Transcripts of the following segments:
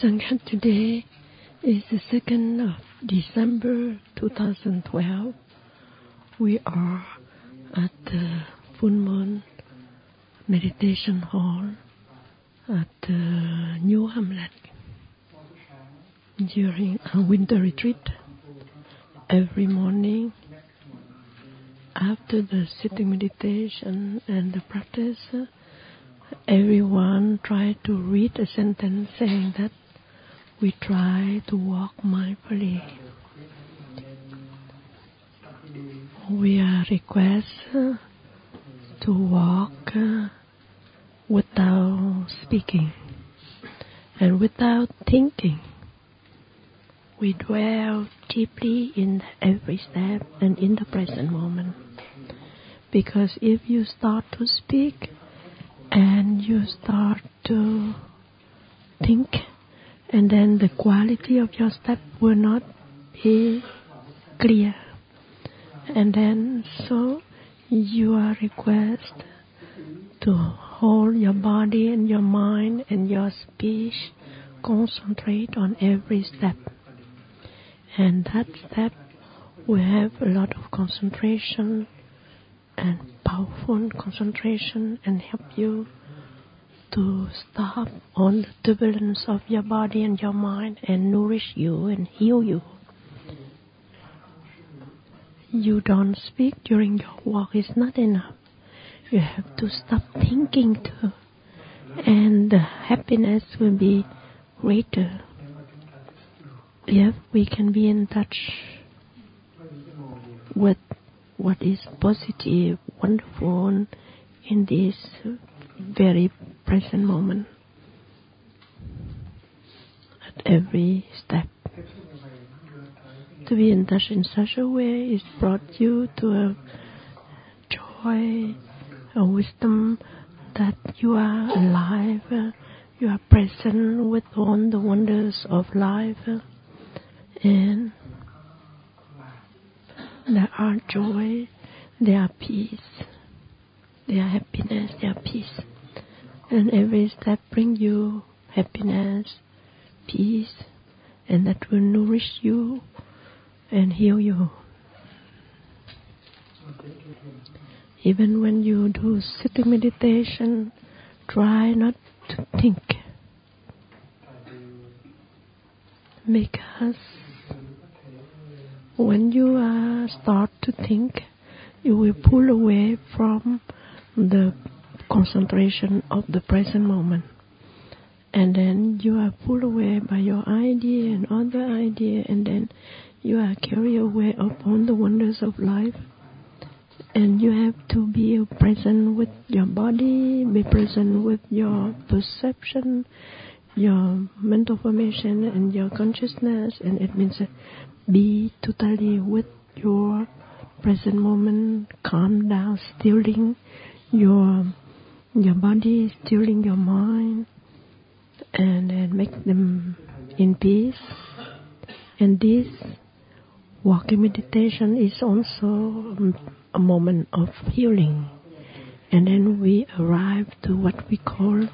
Dear Sangha today is the 2nd of December 2012. We are at the Full Moon Meditation Hall at the New Hamlet during a winter retreat. Every morning, after the sitting meditation and the practice, everyone try to read a sentence saying that we try to walk mindfully. We are requested uh, to walk uh, without speaking and without thinking. We dwell deeply in every step and in the present moment. Because if you start to speak and you start to think, and then the quality of your step will not be clear. And then so you are requested to hold your body and your mind and your speech, concentrate on every step. And that step will have a lot of concentration and powerful concentration and help you to stop all the turbulence of your body and your mind and nourish you and heal you. You don't speak during your walk is not enough. You have to stop thinking too. And the happiness will be greater if we can be in touch with what is positive, wonderful in this very present moment at every step. To be in touch in such a way is brought you to a joy, a wisdom that you are alive, you are present with all the wonders of life, and there are joy, there are peace, there are happiness, there are peace. And every step bring you happiness, peace, and that will nourish you and heal you. Even when you do sitting meditation, try not to think. Because when you uh, start to think, you will pull away from the concentration of the present moment. And then you are pulled away by your idea and other idea, and then you are carried away upon the wonders of life. And you have to be present with your body, be present with your perception, your mental formation, and your consciousness. And it means be totally with your present moment, calm down, stilling your your body, stilling your mind, and make them in peace. And this walking meditation is also a moment of healing. And then we arrive to what we call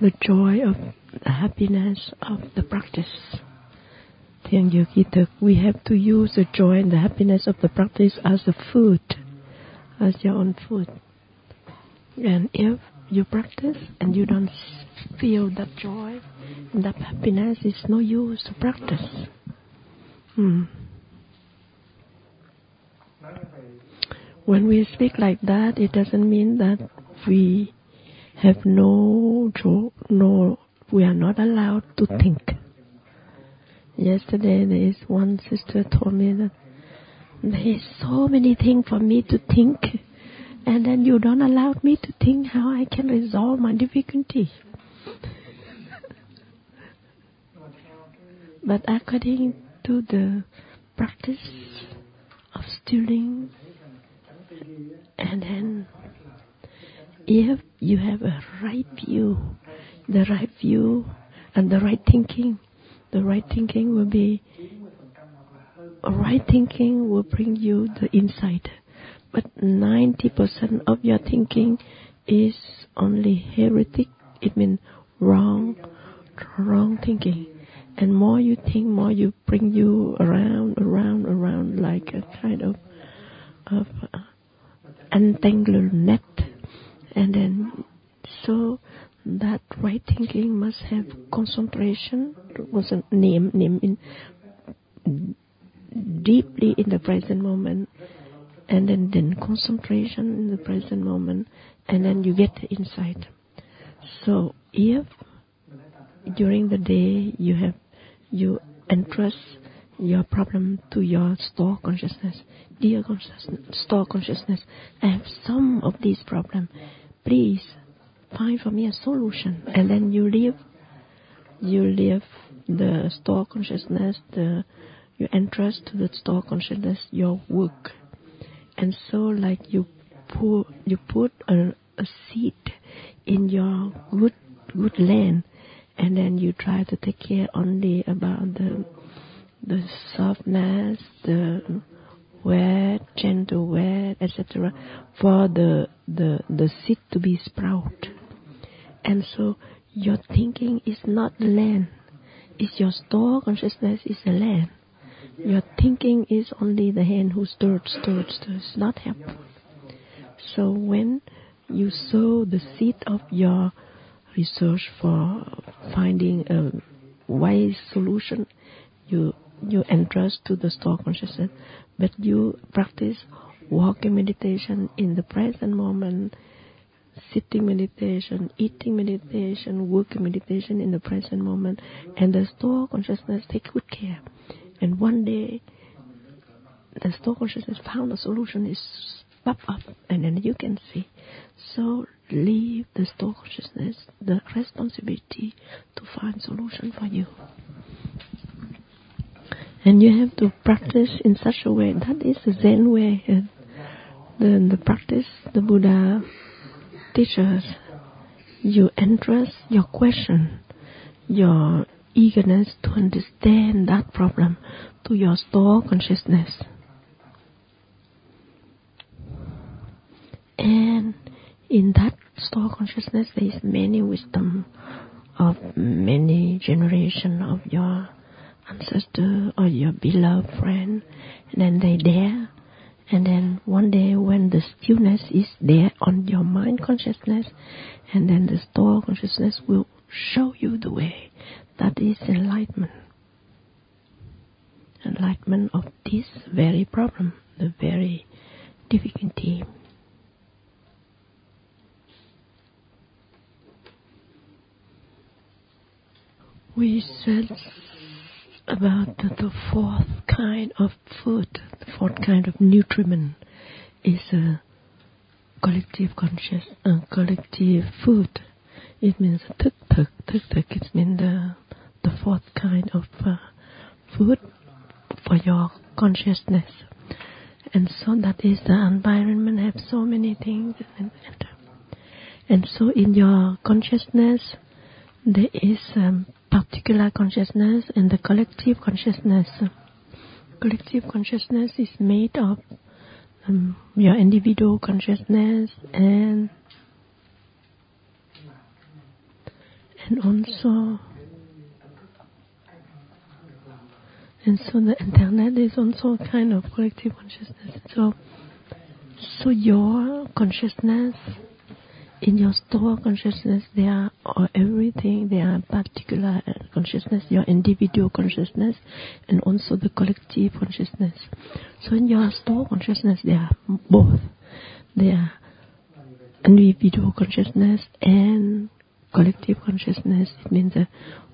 the joy of the happiness of the practice. Thiền thực, we have to use the joy and the happiness of the practice as a food, as your own food. And if you practice and you don't feel that joy and that happiness, it's no use to practice. Hmm. When we speak like that, it doesn't mean that we have no joy, no, we are not allowed to think. Yesterday, there is one sister told me that there is so many things for me to think, and then you don't allow me to think how I can resolve my difficulty. but according to the practice of stilling, and then if you have a right view, the right view and the right thinking, the right thinking will be right thinking will bring you the insight but 90% of your thinking is only heretic it means wrong wrong thinking. And more you think, more you bring you around, around, around like a kind of of uh, untangled net. And then so that right thinking must have concentration. Was a name, name in deeply in the present moment, and then then concentration in the present moment, and then you get the insight. So if during the day you have you entrust your problem to your store consciousness, dear consciousness, store consciousness, I have some of these problems. Please find for me a solution, and then you leave, you leave the store consciousness, the you entrust to the store consciousness your work, and so like you put you put a, a seed in your good good land, and then you try to take care only about the the softness, the wet, gentle wet, etc. for the the the seed to be sprout. And so your thinking is not the land. It's your store consciousness is the land. Your thinking is only the hand who stirred, stirs, not helpful. So when you sow the seed of your research for finding a wise solution, you you entrust to the store consciousness, but you practice walking meditation in the present moment, sitting meditation, eating meditation, working meditation in the present moment, and the store consciousness take good care. And one day, the store consciousness found a solution is pop up, and then you can see. So leave the store consciousness the responsibility to find solution for you. And you have to practice in such a way that is the Zen way. The, the practice the Buddha teaches you entrust your question, your eagerness to understand that problem to your store consciousness. And in that store consciousness, there is many wisdom of many generation of your ancestor or your beloved friend, and then they there. And then one day when the stillness is there on your mind consciousness, and then the store consciousness will show you the way that is enlightenment. Enlightenment of this very problem, the very difficulty. We said about the, fourth kind of food, the fourth kind of nutriment is a collective conscious, uh, collective food. It means tuk tuk, tuk tuk. It means the the fourth kind of uh, food for your consciousness. And so that is the environment have so many things. And, and, so in your consciousness, there is um, particular consciousness and the collective consciousness. Collective consciousness is made of um, your individual consciousness and and also and so the internet is also a kind of collective consciousness. So so your consciousness in your store consciousness, there are everything. There are particular consciousness, your individual consciousness, and also the collective consciousness. So in your store consciousness, there are both. There are individual consciousness and collective consciousness. It means that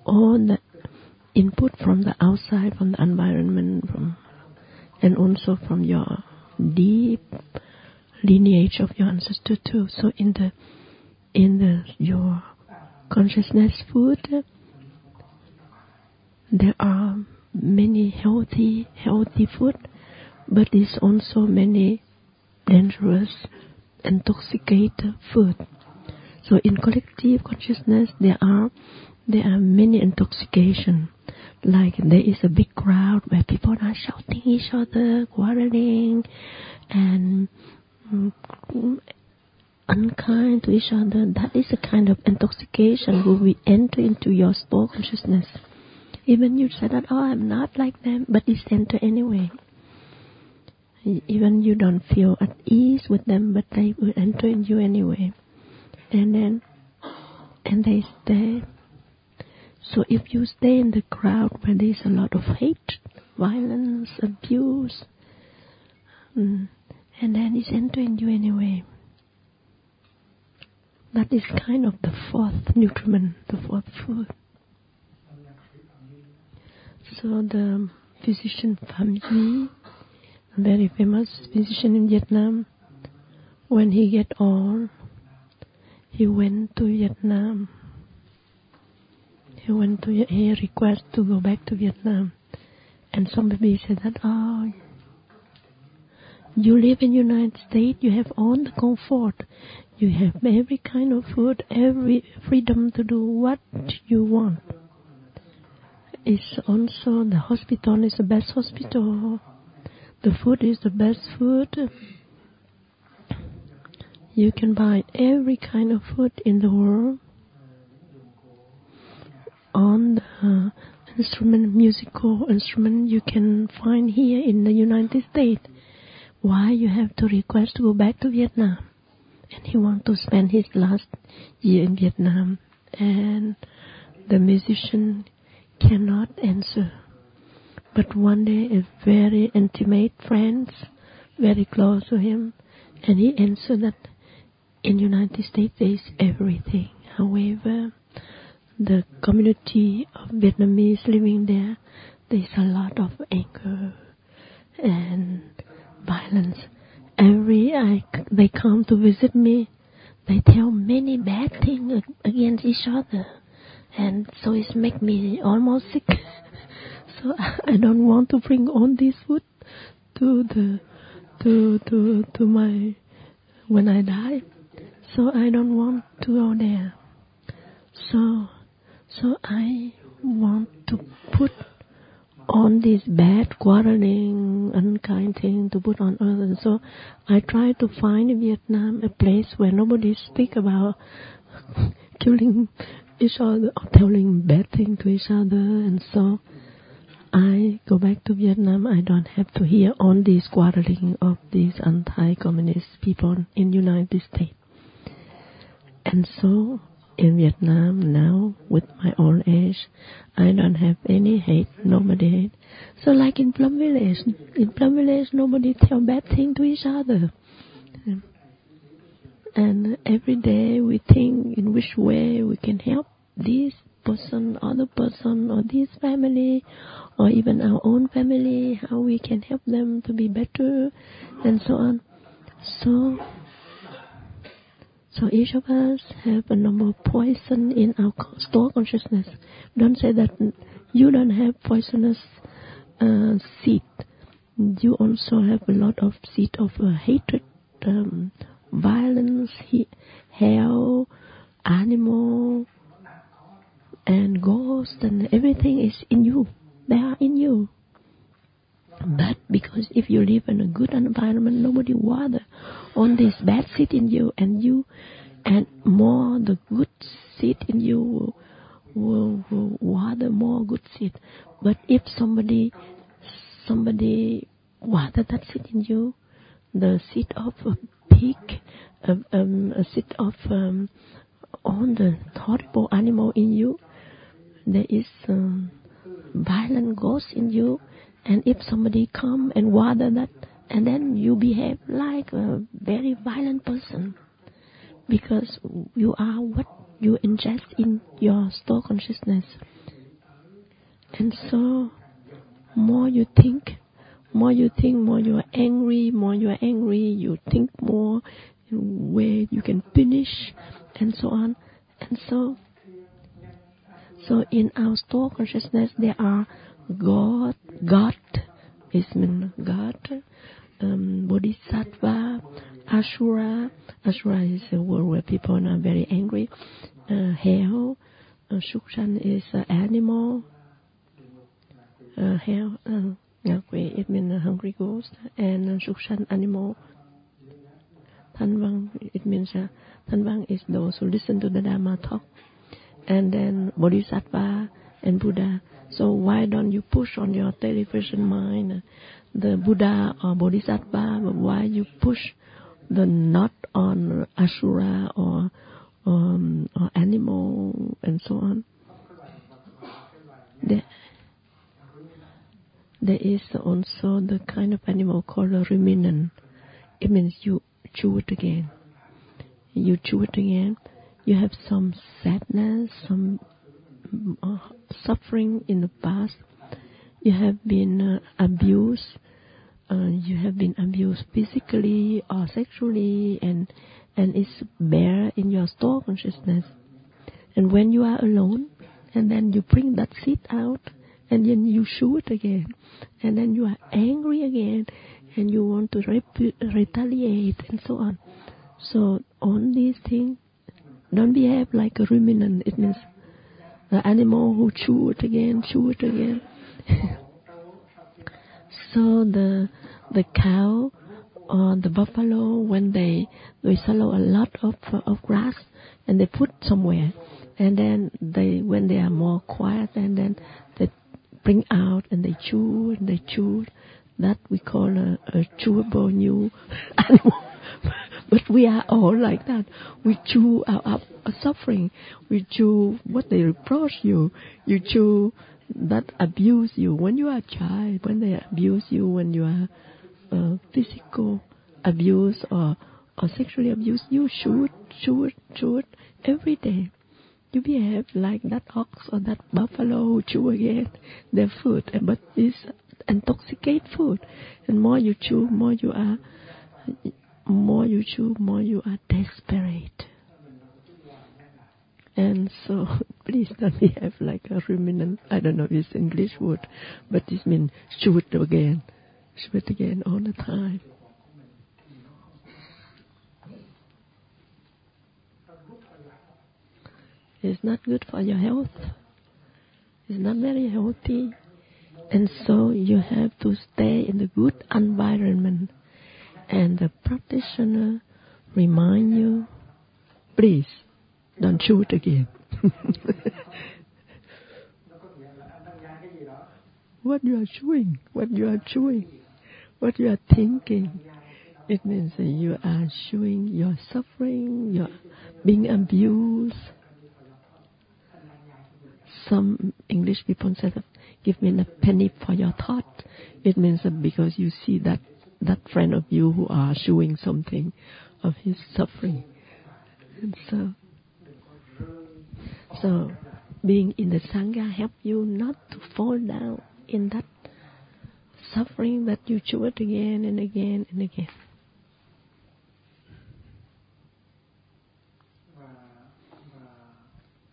all the input from the outside, from the environment, from and also from your deep lineage of your ancestor too. So in the in the your consciousness food, there are many healthy healthy food, but there's also many dangerous, intoxicated food. So in collective consciousness, there are there are many intoxication. Like there is a big crowd where people are shouting each other, quarreling, and mm, unkind to each other, that is a kind of intoxication who we enter into your store consciousness. Even you say that, oh, I'm not like them, but it's enter anyway. Even you don't feel at ease with them, but they will enter in you anyway. And then, and they stay. So if you stay in the crowd where there's a lot of hate, violence, abuse, mm, and then it's entering you anyway. That is kind of the fourth nutriment, the fourth food. So the physician Pham Nhi, a very famous physician in Vietnam, when he get old, he went to Vietnam. He went to he request to go back to Vietnam, and somebody said that oh, you live in United States, you have all the comfort, you have every kind of food, every freedom to do what you want. It's also the hospital is the best hospital. The food is the best food. You can buy every kind of food in the world on the instrument, musical instrument you can find here in the United States. Why you have to request to go back to Vietnam? and he want to spend his last year in Vietnam and the musician cannot answer. But one day a very intimate friends, very close to him, and he answered that in United States there is everything. However, the community of Vietnamese living there, there's a lot of anger and violence every I, they come to visit me, they tell many bad things against each other, and so it make me almost sick. so I don't want to bring all this food to the to to to my when I die. So I don't want to go there. So so I want to put on this bad quarreling, unkind thing to put on others. So I try to find in Vietnam a place where nobody speak about killing each other or telling bad thing to each other. And so I go back to Vietnam. I don't have to hear all this quarreling of these anti-communist people in United States. And so in Vietnam now with my old age. I don't have any hate, nobody hate. So like in Plum Village, in Plum Village nobody tell bad thing to each other. And every day we think in which way we can help this person, other person, or this family, or even our own family, how we can help them to be better, and so on. So so each of us have a number of poison in our store consciousness. Don't say that you don't have poisonous uh, seed. You also have a lot of seed of uh, hatred, um, violence, he- hell, animal, and ghost, and everything is in you. They are in you. But because if you live in a good environment, nobody water on this bad seed in you, and you, and more the good seed in you will, will, will water more good seed. But if somebody, somebody water that seed in you, the seed of a pig, a, um, a seed of um, all the horrible animal in you, there is um, violent ghost in you and if somebody come and water that, and then you behave like a very violent person, because you are what you ingest in your store consciousness. And so, more you think, more you think, more you are angry, more you are angry, you think more where you can finish, and so on. And so, so in our store consciousness, there are God, God is mean God, um, Bodhisattva, Ashura. Ashura is a word where people are very angry. Uh, hell, uh, is an animal. Uh, hell, uh, it means a hungry ghost, and uh, Shukshan animal. Tanvang, it means uh, Tanvang is those who listen to the Dharma talk. And then Bodhisattva and Buddha. So why don't you push on your television mind the Buddha or Bodhisattva, why you push the not on Asura or um, or animal and so on? There, there is also the kind of animal called a ruminant. It means you chew it again. You chew it again. You have some sadness, some suffering in the past. You have been uh, abused. Uh, you have been abused physically or sexually, and and it's bare in your store consciousness. And when you are alone, and then you bring that seed out, and then you it again, and then you are angry again, and you want to retaliate and so on. So on these things, don't behave like a ruminant. It means the animal who chew it again, chew it again. so the the cow or the buffalo when they they swallow a lot of of grass and they put somewhere and then they when they are more quiet and then they bring out and they chew and they chew that we call a, a chewable new animal. But we are all like that. We chew our, our, suffering. We chew what they reproach you. You chew that abuse you when you are a child, when they abuse you, when you are uh, physical abuse or or sexually abuse, you chew it, chew chew every day. You behave like that ox or that buffalo chew again their food, but this intoxicate food. And more you chew, more you are, more you chew, more you are desperate. And so, please don't behave like a ruminant. I don't know if it's English word, but this means chew it again, chew it again all the time. It's not good for your health. It's not very healthy. And so you have to stay in a good environment. And the practitioner remind you, please don't shoot again. what you are chewing, what you are chewing, what you are thinking. It means that you are showing your suffering, your being abused. Some English people say give me a penny for your thought. It means that because you see that that friend of you who are showing something of his suffering. And so, so being in the Sangha help you not to fall down in that suffering that you chew it again and again and again.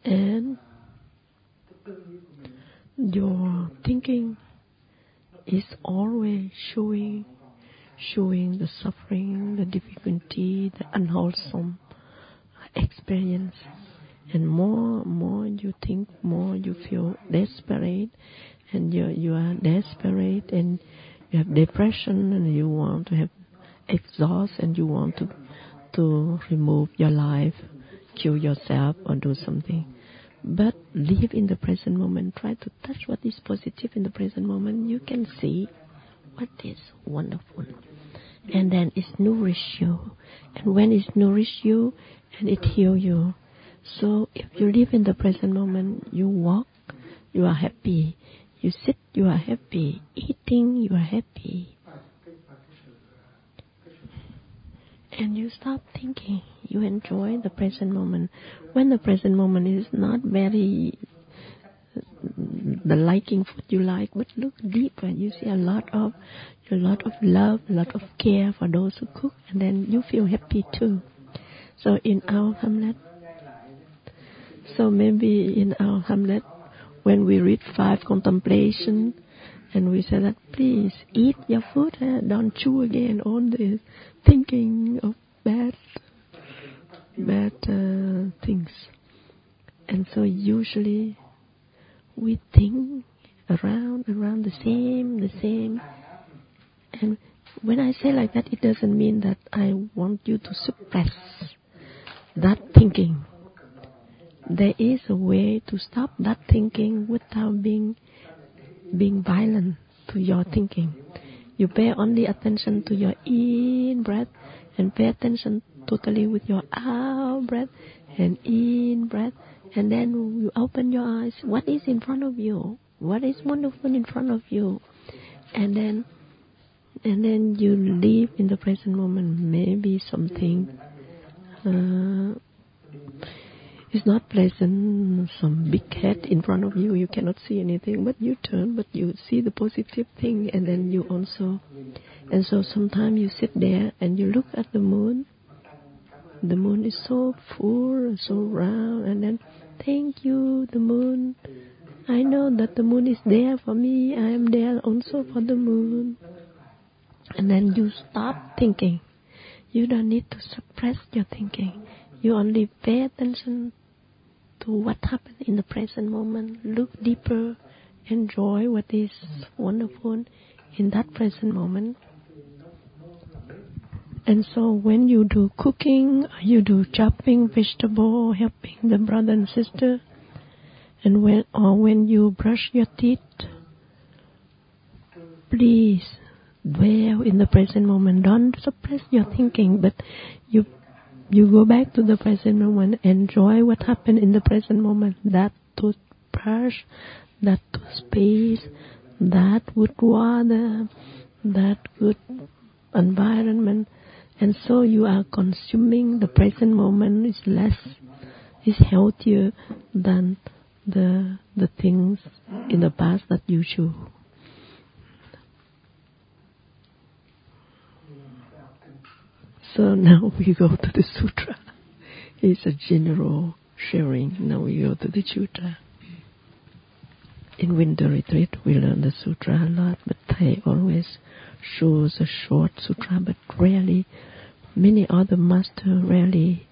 And your thinking is always showing showing the suffering, the difficulty, the unwholesome experience. And more more you think, more you feel desperate, and you you are desperate, and you have depression, and you want to have exhaust, and you want to to remove your life, kill yourself, or do something. But live in the present moment. Try to touch what is positive in the present moment. You can see what is wonderful. And then it nourish you. And when it nourish you, and it heal you. So if you live in the present moment, you walk, you are happy. You sit, you are happy. Eating, you are happy. And you stop thinking. You enjoy the present moment. When the present moment is not very the liking food you like, but look deeper. You see a lot of a lot of love, a lot of care for those who cook, and then you feel happy too. So in our Hamlet, so maybe in our Hamlet, when we read five contemplation, and we say that please eat your food, eh? don't chew again on the thinking of bad, bad uh, things. And so usually we think around, around the same, the same, and when I say like that, it doesn't mean that I want you to suppress that thinking. There is a way to stop that thinking without being being violent to your thinking. You pay only attention to your in breath and pay attention totally with your out breath and in breath. And then you open your eyes. What is in front of you? What is wonderful in front of you? And then, and then you live in the present moment. Maybe something uh, it's not pleasant. Some big cat in front of you, you cannot see anything, but you turn, but you see the positive thing, and then you also, and so sometimes you sit there and you look at the moon. The moon is so full and so round, and then thank you, the moon. I know that the moon is there for me. I am there also for the moon. And then you stop thinking. You don't need to suppress your thinking. You only pay attention to what happened in the present moment. Look deeper. Enjoy what is wonderful in that present moment. And so when you do cooking, you do chopping vegetable, helping the brother and sister, and when or when you brush your teeth, please dwell in the present moment. Don't suppress your thinking, but you you go back to the present moment, enjoy what happened in the present moment. That toothbrush, that toothpaste, that good water, that good environment. And so you are consuming the present moment is less, is healthier than the the things in the past that you chew. So now we go to the sutra. It's a general sharing. Now we go to the sutra. In winter retreat, we learn the sutra a lot, but Thay always shows a short sutra, but rarely, many other masters rarely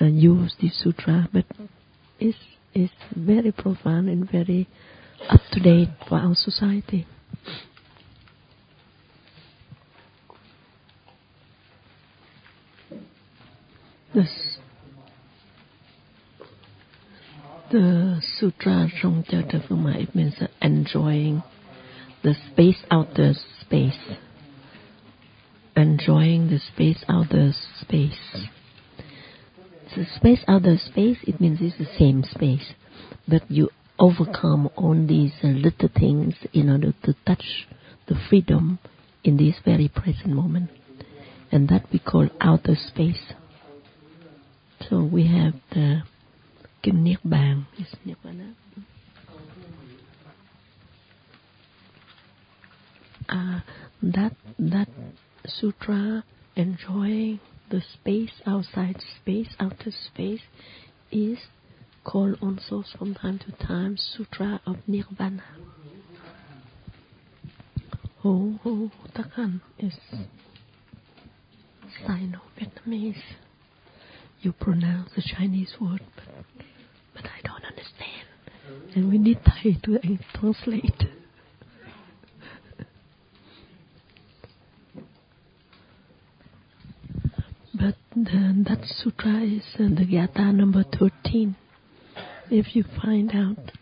uh, use this sutra, but it's, it's very profound and very up to date for our society. This, the sutra from Jatapuma, it means enjoying the space outer space. Enjoying the space outer space. The space outer space, it means it's the same space, but you overcome all these little things in order to touch the freedom in this very present moment. And that we call outer space. So we have the Kim Niết Bàn. Uh, that that sutra enjoying the space outside space outer space is called also from time to time sutra of nirvana ho ho takhan is sino-vietnamese you pronounce the Chinese word, but, but I don't understand. And we need Thay to translate. but the, that sutra is uh, the Gyata number 13. If you find out,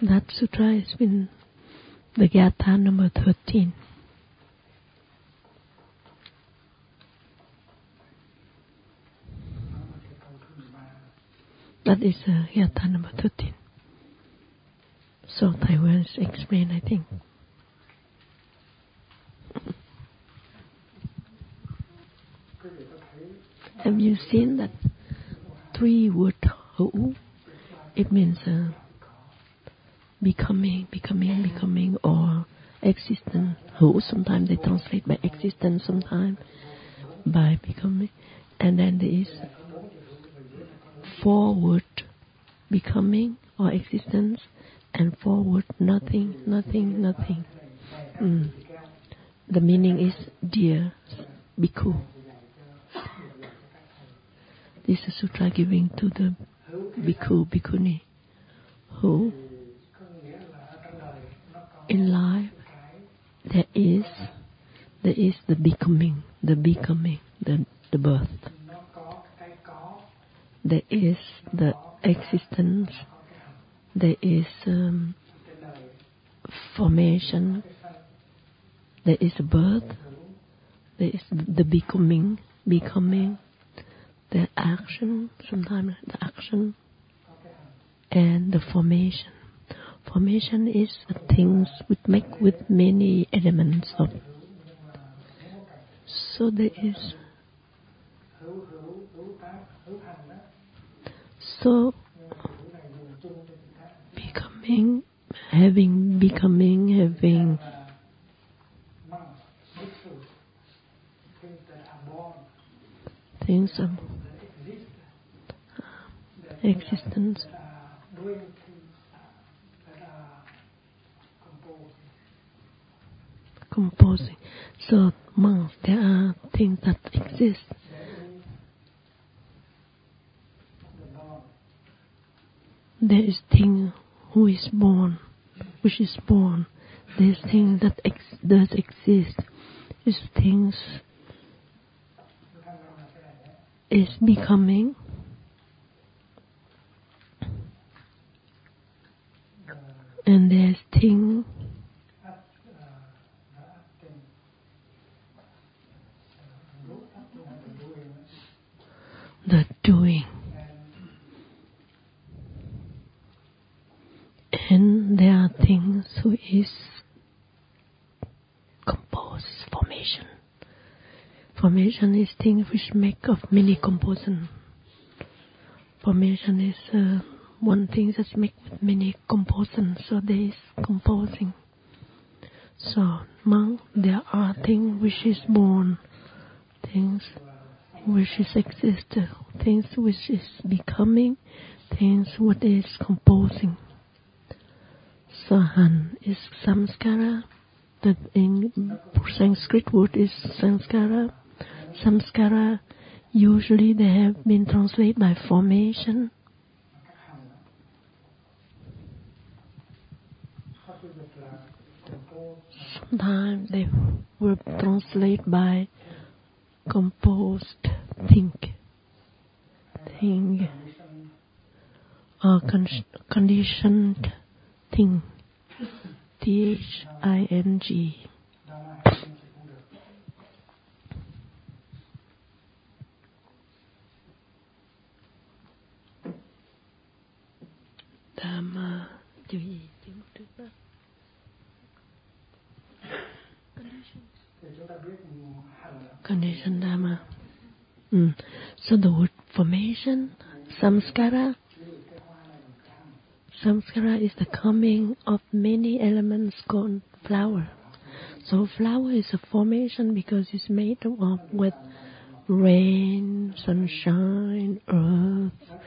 that sutra has been the Gyata number 13. That is uh, Yata number 13. So Taiwan's explain, I think. Have you seen that three word Hu? It means uh, becoming, becoming, becoming, or existence. Hu, sometimes they translate by existence, sometimes by becoming. And then there is forward becoming or existence and forward nothing, nothing, nothing. Mm. The meaning is dear bhikkhu. This is sutra giving to the bhikkhu, bhikkhuni who in life there is there is the becoming, the becoming, the, the birth. There is the existence. There is um, formation. There is birth. There is the becoming, becoming. The action, sometimes the action, and the formation. Formation is things we make with many elements of. So there is hữu hữu hữu tác hữu hành đó so nhưng mà hữu này dùng chung cho chữ khác becoming, having, becoming, having là monks, bhikkhus, things that are born, things of that exist, that existence, that are doing things, uh, that are composed. composing. So monks, there are things that exist. There There is the thing who is born, which is born. There's thing that ex- does exist. Is things is becoming. And there's thing Ác, ờ, là ác tình. Ờ, lúc ác tình hay là doing đó. the doing. And there are things who is compose formation. Formation is things which make of many composition. Formation is uh, one thing that's make with many composition. So there is composing. So among there are things which is born, things which is exist, things which is becoming, things what is composing. Sahan is samskara. The in Sanskrit word is samskara. Samskara usually they have been translated by formation. Sometimes they were translated by composed think, thing, or uh, con- conditioned thing. T H I N G. đó là hành sinh thì cũng được. Dhamma chữ condition dhamma mm. so the word formation samskara ví dụ cái hoa này là cái hành. Samskara is the coming of many elements called flower. So flower is a formation because it's made of with rain sunshine earth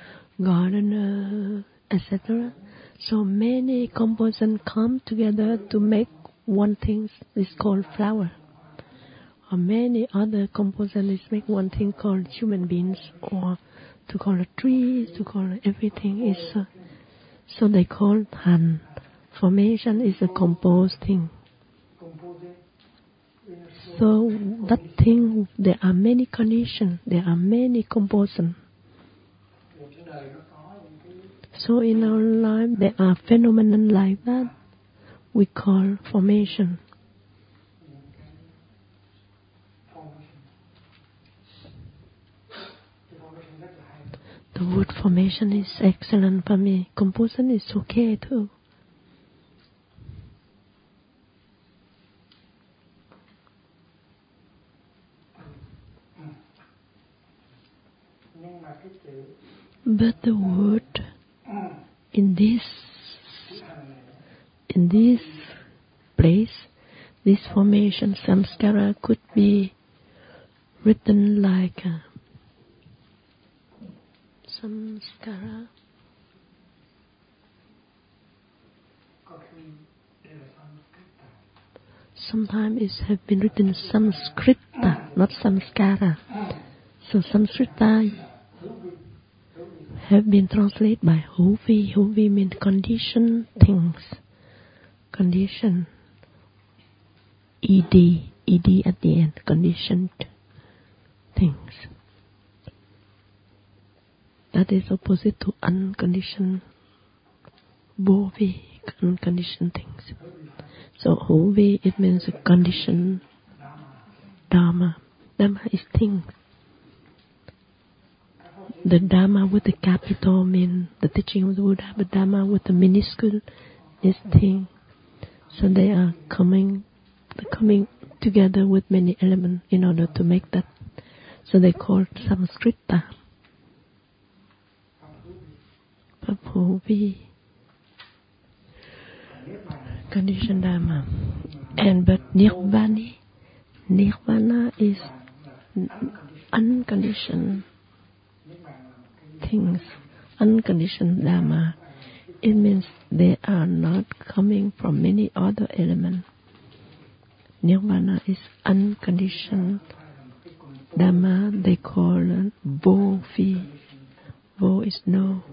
gardener etc so many compositions come together to make one thing is called flower. Or many other compositions make one thing called human beings or to call a tree, to call everything is uh, so they call han. Formation is a composed thing. So that thing there are many conditions, there are many compositions. So in our life there are phenomena like that we call formation. những cái formation. Cái formation rất là hay. The word formation is excellent for me. Composition is okay too. But the word in this in this place, this formation, samskara could be written like uh, samskara. Sometimes it have been written Samskrita, not samskara. So Samskrita have been translated by Huvi. Huvi means condition things. Condition. Ed. ed at the end, conditioned things. That is opposite to unconditioned bovi, unconditioned things. So hovi, it means a conditioned dharma. Dharma is things. The Dharma with the capital mean the teaching of the Buddha, but Dharma with the minuscule is thing. So they are coming, coming together with many elements in order to make that. So they call Samskrita. Papuvi. Conditioned Dharma. And but Nirvana, Nirvana is unconditioned things, unconditioned Dharma. It means they are not coming from many other elements. Nirvana is unconditioned Dharma. They call it Vo Fi. Vo is no.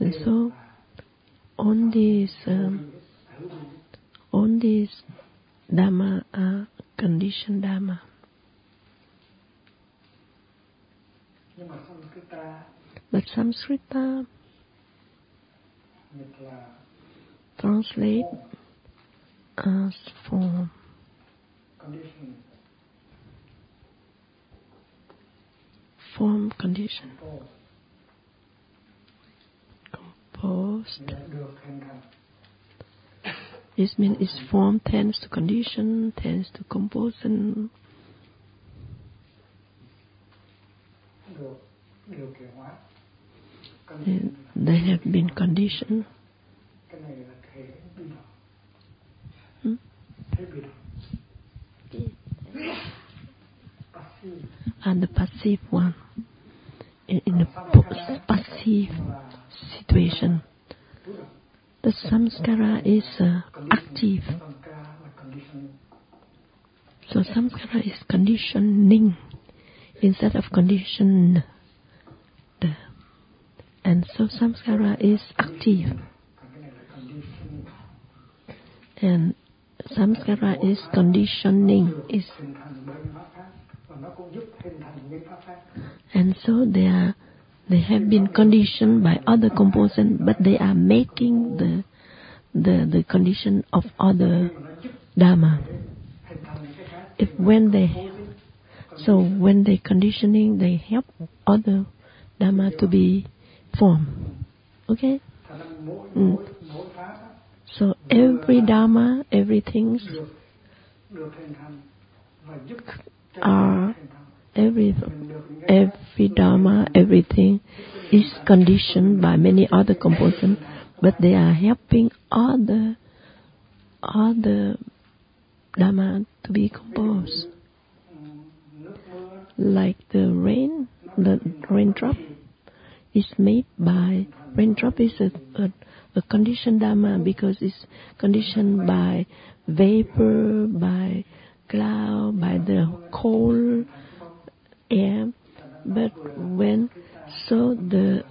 And so on these, um, on these Dhamma are conditioned Dhamma. But Samskrita translate as form. Form condition. Composed. This means its form tends to condition, tends to composition. And they have been conditioned. Hmm? And the passive one, in, in a passive situation, the samskara is uh, active. So samskara is conditioning instead of condition. And so samskara is active. And samskara is conditioning. Is and so there are they have been conditioned by other components, but they are making the the the condition of other dharma. If when they so when they conditioning, they help other dharma to be formed. Okay. Mm. So every dharma, everything are every every dharma, everything is conditioned by many other components, but they are helping other other dharma to be composed. Like the rain, the raindrop is made by raindrop is a, a, a conditioned dharma because it's conditioned by vapor, by cloud, by the cold air. But when so the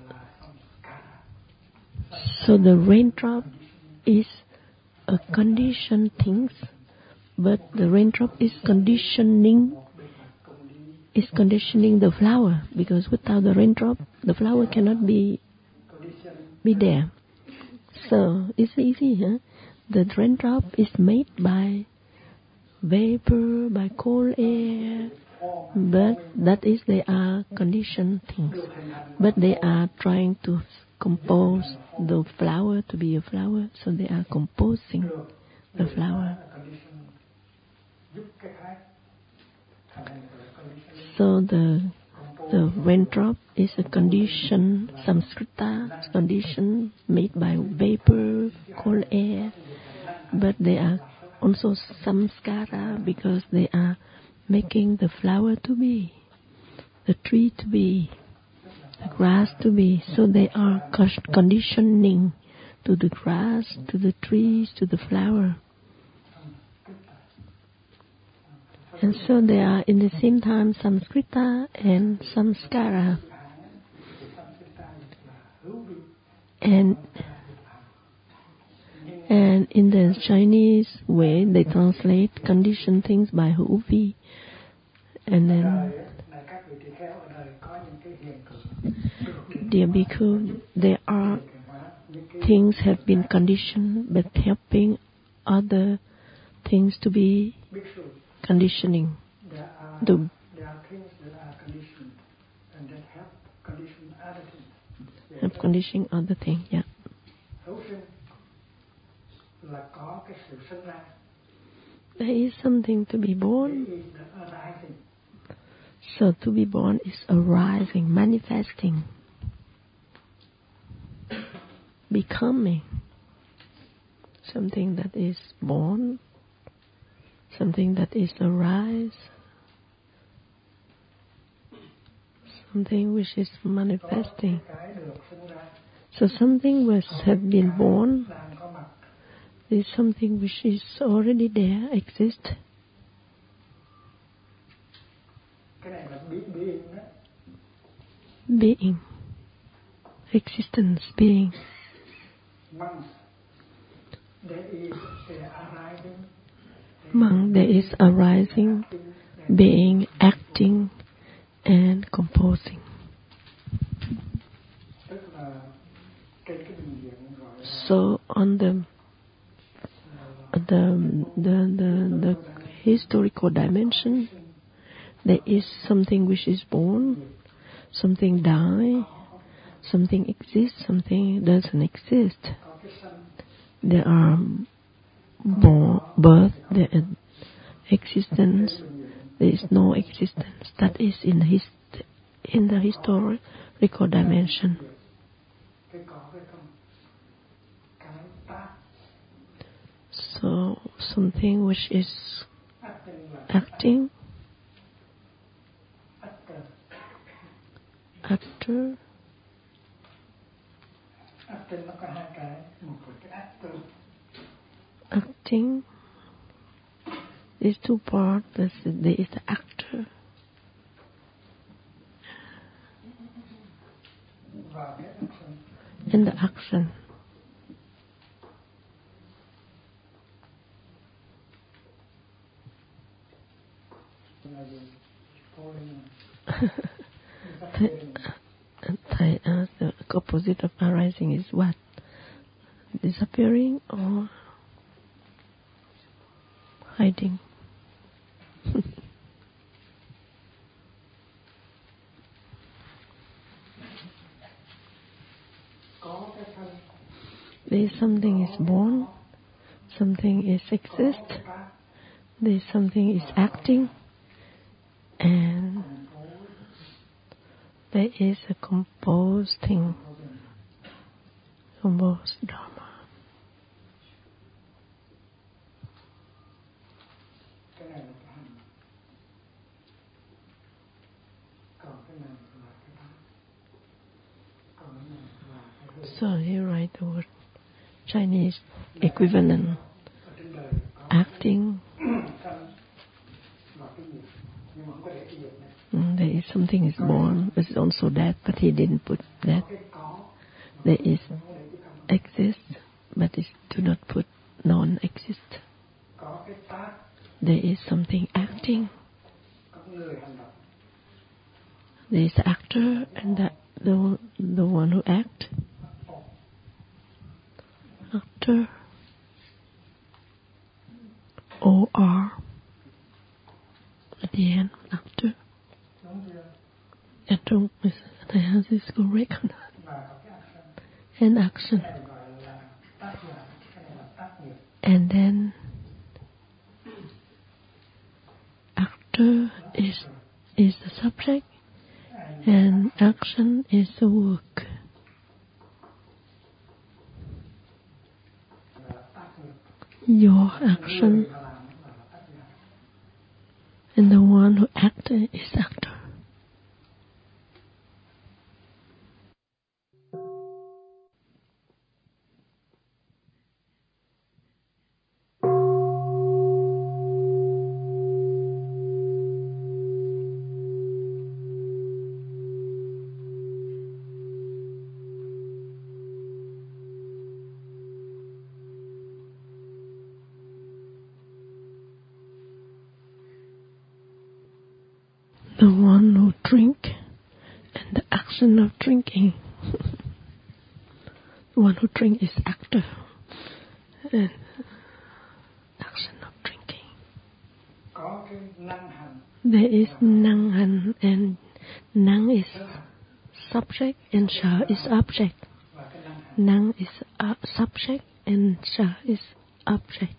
so the raindrop is a conditioned things, but the raindrop is conditioning is conditioning the flower because without the raindrop the flower cannot be be there. So it's easy, huh? The raindrop is made by vapor, by cold air, but that is they are conditioned things. But they are trying to compose the flower to be a flower, so they are composing the flower. So the the raindrop is a condition, samskrita condition made by vapor, cold air, but they are also samskara because they are making the flower to be, the tree to be, the grass to be. So they are conditioning to the grass, to the trees, to the flower. And so they are in the same time Samskrita and Samskara. And in the Chinese way, they translate condition things by hữu vi. And then, dear Bhikkhu, there are things have been conditioned, but helping other things to be conditioning. The, there are things that are conditioned and that help condition help conditioning other things, yeah. hữu sinh là có cái sự sinh ra There is something to be born. is the arising So to be born is arising, manifesting, becoming something that is born, something that is arise, something which is manifesting. cái được sinh ra So something which has been born đang có mặt is something which is already there, exist. cái này là bí bí đó Being, existence, being. months there is arising there is arising, being, acting, and composing. So on the the the the, the historical dimension, there is something which is born, something die, something exists, something doesn't exist. There are born, birth, there is existence, there is no existence. That is in his, in the historical dimension. cái có cái không cái tác So something which is acting actor acting. These two parts. There is the actor and the action. là gì falling And Thai, uh, Uh, the opposite of arising is what? Disappearing or hiding? có cái thân there is something is born, something is exist, there is something is acting, and there is a composed thing, composed dharma. So here write the word Chinese equivalent ở trên đời có acting. sanh và cái nghiệp nhưng mà không có để cái nghiệp này Mm, There is something is born, but it's also that, but he didn't action of drinking. the one who drink is active and action of drinking. There is năng hành and năng is subject and sha is object. Năng is subject and sha is object.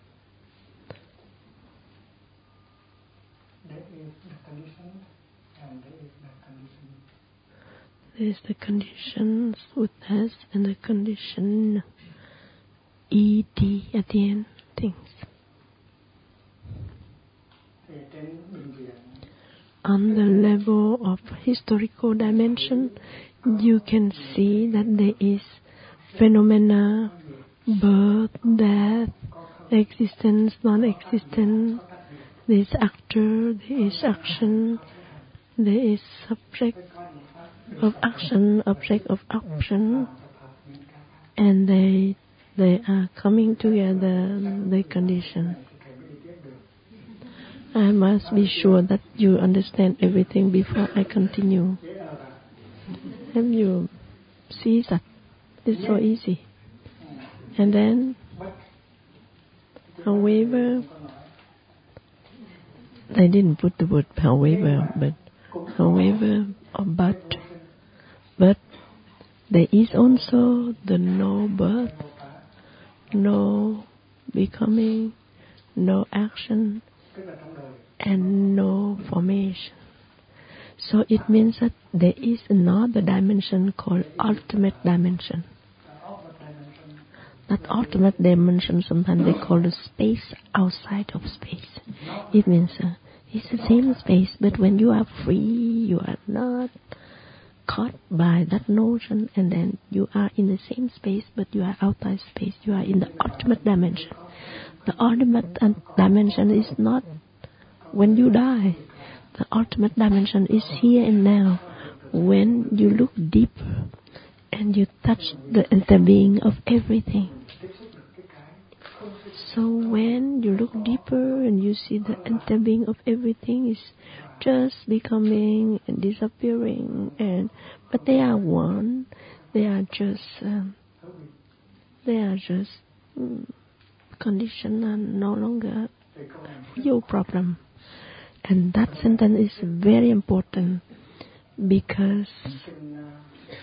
there is the condition and there is the condition There is the conditions with us and the condition ed at the end things. On the level of historical dimension, you can see that there is phenomena, birth, death, existence, non-existence. There is actor, there is action, there is subject of action, object of action, and they they are coming together. The condition. I must be sure that you understand everything before I continue. Have you see that? It's so easy. And then, however, they didn't put the word however, but however, or but, but there is also the no birth, no becoming, no action, and no formation. So it means that there is another dimension called ultimate dimension. That ultimate dimension, sometimes they call the space outside of space. It means uh, it's the same space, but when you are free, you are not caught by that notion, and then you are in the same space, but you are outside space. You are in the ultimate dimension. The ultimate dimension is not when you die. The ultimate dimension is here and now. When you look deeper and you touch the interbeing of everything. So when you look deeper and you see the interbeing of everything is just becoming and disappearing, and but they are one. They are just um, they are just mm, condition and no longer your problem. And that sentence is very important because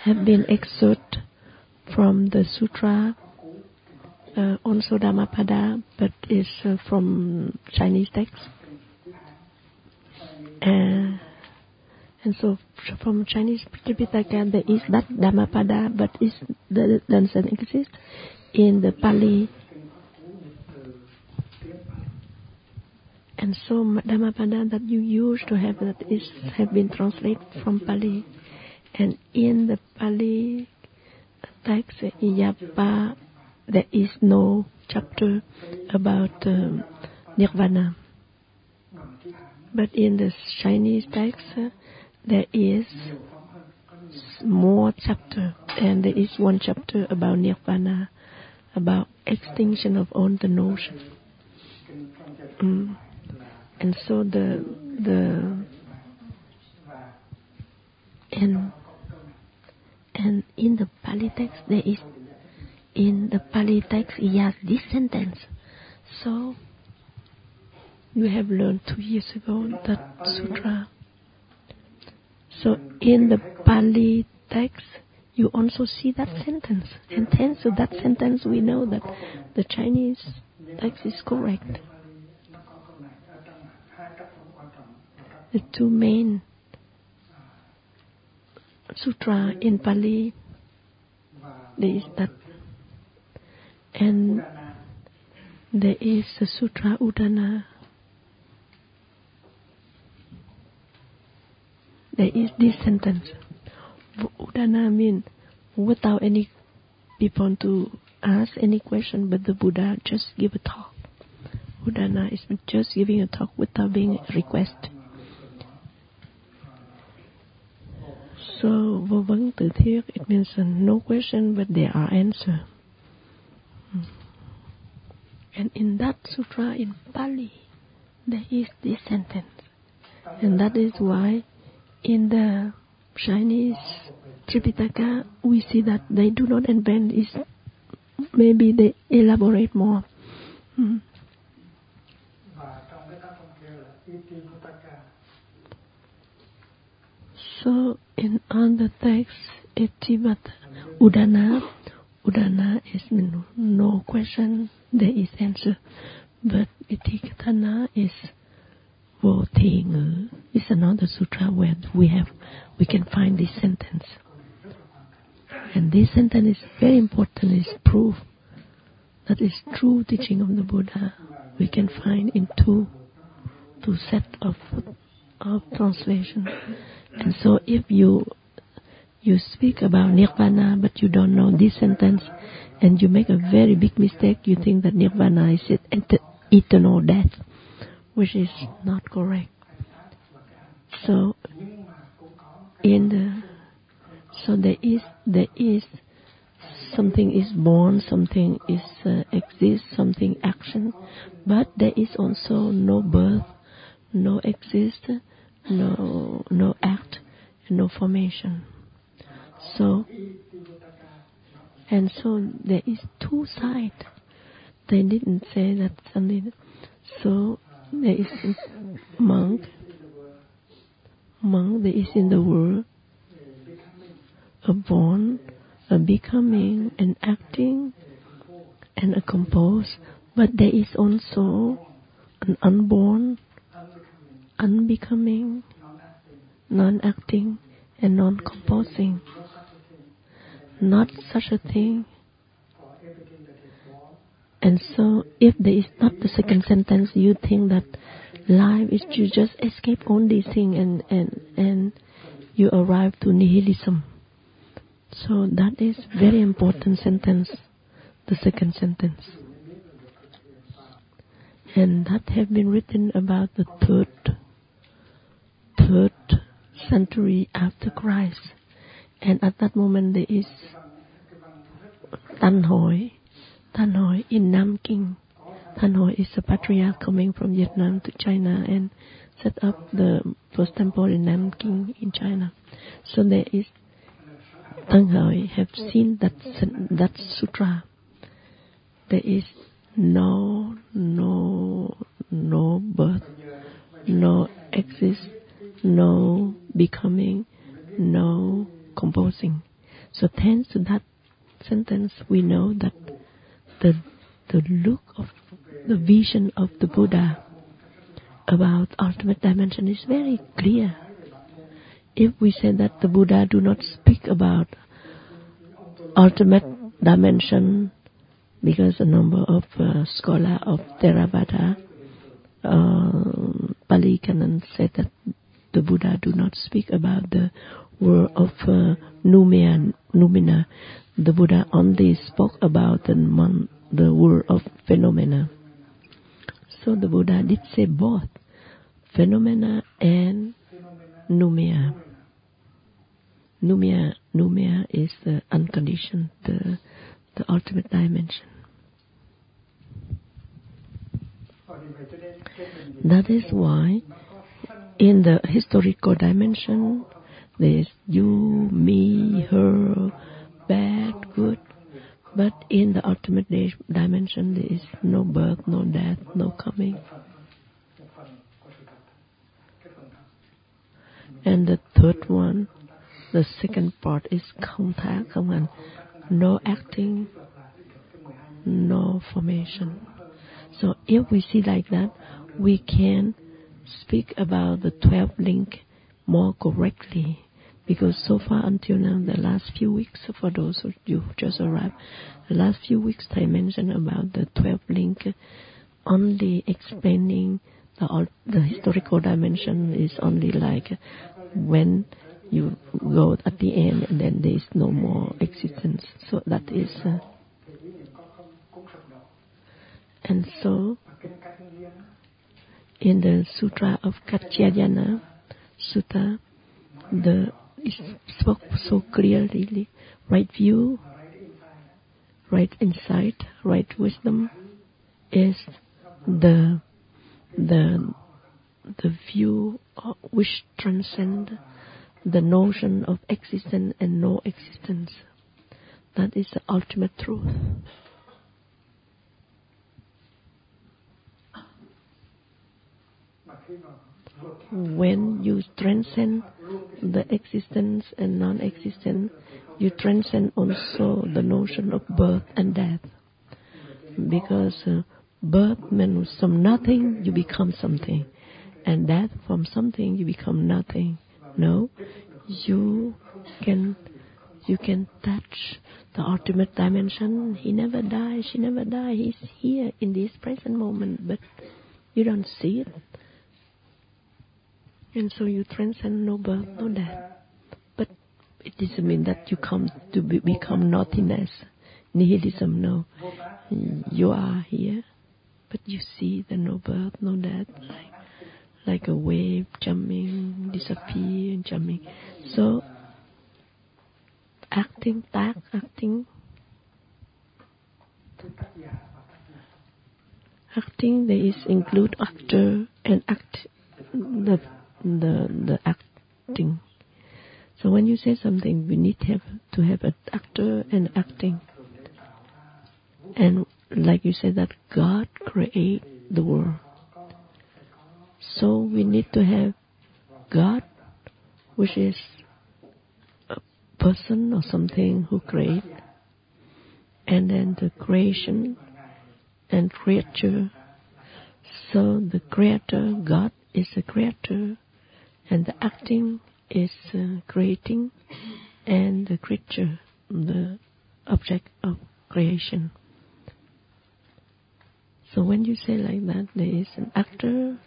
have been excerpt from the sutra, uh, also Dhammapada, but is uh, from Chinese text. And so from Chinese Tripitaka there is that Dhammapada, but is the doesn't exist in the Pali. And so Dhammapada that you used to have that is have been translated from Pali, and in the Pali text Iyapa there is no chapter about um, nirvana. But in the Chinese text, uh, there is more chapter, and there is one chapter about nirvana, about extinction of all the notion. Mm. And so the the and and in the Pali text there is in the Pali text he has this sentence. So you have learned two years ago that sutra. So in the Pali text you also see that sentence. And thanks to that sentence we know that the Chinese text is correct. The two main sutra in Pali there is that and there is the sutra Udana there is this sentence Udana means without any people to ask any question but the Buddha just give a talk Udana is just giving a talk without being a request So tự thiết, it means no question but there are answer. And in that sutra in Pali, there is this sentence. And that is why in the Chinese Tripitaka, we see that they do not invent is maybe they elaborate more. Mm. Itivuttaka So in other texts, Itivuttaka, Udana, Udana is no question, there is answer. But Itivuttaka is thị ngữ. It's another sutra where we have, we can find this sentence. And this sentence is very important, is proof that is true teaching of the Buddha. We can find in two, two set of, of translation. And so if you you speak about nirvana but you don't know this sentence and you make a very big mistake, you think that nirvana is et- eternal death, which is not correct. So in the so there is there is something is born, something is uh, exists, something action, but there is also no birth, no exist, no no act, no formation. So and so there is two sides. They didn't say that something. So there is monk, monk. There is in the world a born, a becoming, an acting, and a compose. But there is also an unborn, unbecoming, non-acting, and non-composing. Not such a thing. And so, if there is not the second sentence, you think that life is you just escape all these things and, and, and you arrive to nihilism. So that is very important sentence, the second sentence. And that have been written about the third, third century after Christ. And at that moment there is Tan Tan Hoi in Nam Tan Hoi is a patriarch coming from Vietnam to China and set up the first temple in Nanking in China. So there is Tan Hoi have seen that that sutra. There is no no no birth, no exist, no becoming, no composing. So thanks to that sentence, we know that the the look of the vision of the Buddha about ultimate dimension is very clear. If we say that the Buddha do not speak about ultimate dimension, because a number of uh, scholars of Theravada, uh, Pali Canon said that the Buddha do not speak about the world of uh, Numia, noumena. The Buddha only spoke about the, mon- the world of phenomena. So the Buddha did say both phenomena and Numia. Numia, Numia is the unconditioned, the, the ultimate dimension. That is why in the historical dimension, there is you, me, her, bad, good. But in the ultimate dimension, there is no birth, no death, no coming. And the third one, the second part is không thác, không. No acting, no formation. So if we see like that, we can speak about the 12 link more correctly. Because so far until now, the last few weeks, for those of you who just arrived, the last few weeks I mentioned about the 12 link, only explaining the, the historical dimension is only like when you go at the end and then there is no more existence. So that is, uh, and so in the Sutra of Katyayana Sutta, the it spoke so clearly, right view, right insight, right wisdom is the the the view uh, which transcend the notion of existence and no existence. That is the ultimate truth. When you transcend the existence and non existence, you transcend also the notion of birth and death. Because uh, birth means from nothing you become something, and death from something you become nothing. No, you can you can touch the ultimate dimension. He never dies, she never dies. He's here in this present moment, but you don't see it. And so you transcend no birth, no death. But it doesn't mean that you come to be, become nothingness. Nihilism, no. You are here, but you see the no birth, no death, like, like a wave jumping, disappear, jumping. So acting, tác, acting. Acting, there is include actor and act, the, the, the acting. So when you say something, we need to have, to have an actor and acting. And like you said that God create the world. So we need to have God, which is a person or something who create, and then the creation and creature. So the creator, God, is the creator, and the acting is uh, creating, and the creature, the object of creation. So when you say like that, there is an actor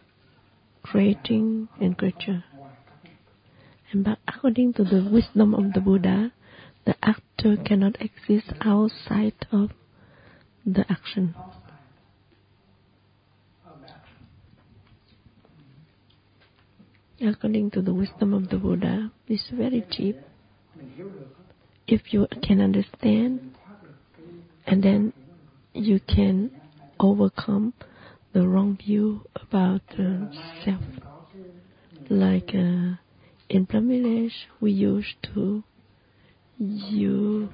creating and creature. And but according to the wisdom of the Buddha, the actor cannot exist outside of the action. According to the wisdom of the Buddha, it's very cheap. If you can understand, and then you can overcome the wrong view about uh, self. Like uh, in Plum we used to you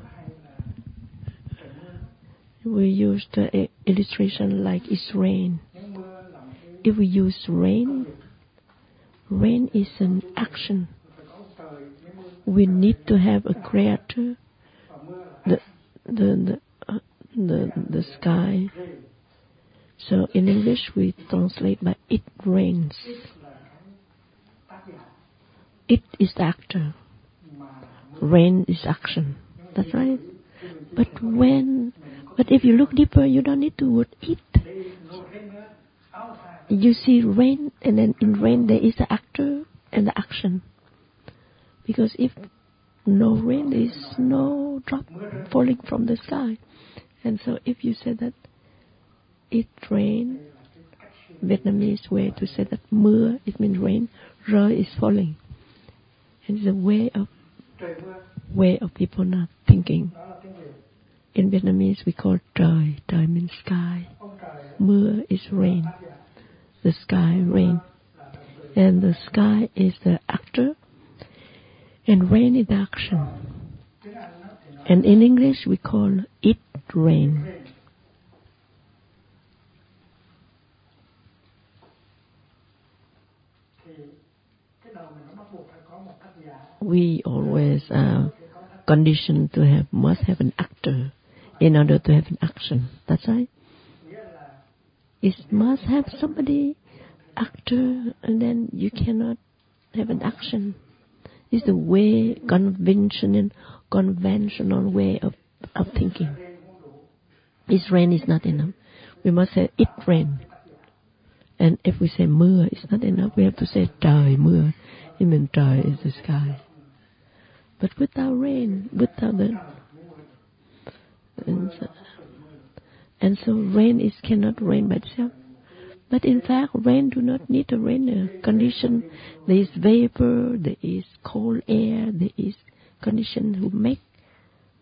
we used the illustration like it's rain. If we use rain, rain is an action. We need to have a creator, the the the uh, the, the sky. So in English we translate by it rains. It is the actor. Rain is action. That's right. But when, but if you look deeper, you don't need to word it. You see rain, and then in rain there is the actor and the action. Because if no rain, there is no drop falling from the sky. And so if you say that it rain, Vietnamese way to say that mưa, it means rain, rơi is falling. And it's a way of way of people not thinking. In Vietnamese, we call trời. Trời means sky. Mưa is rain. The sky, rain. And the sky is the actor, and rain is the action. And in English, we call it rain. we always uh, conditioned to have must have an actor in order to have an action. That's right. It must have somebody actor, and then you cannot have an action. It's the way conventional conventional way of of thinking. This rain is not enough. We must say it rain. And if we say mưa, it's not enough. We have to say trời mưa. It means trời is the sky. But without rain, without the and so, rain is cannot rain by itself. But in fact, rain do not need a rain condition. There is vapor, there is cold air, there is condition who make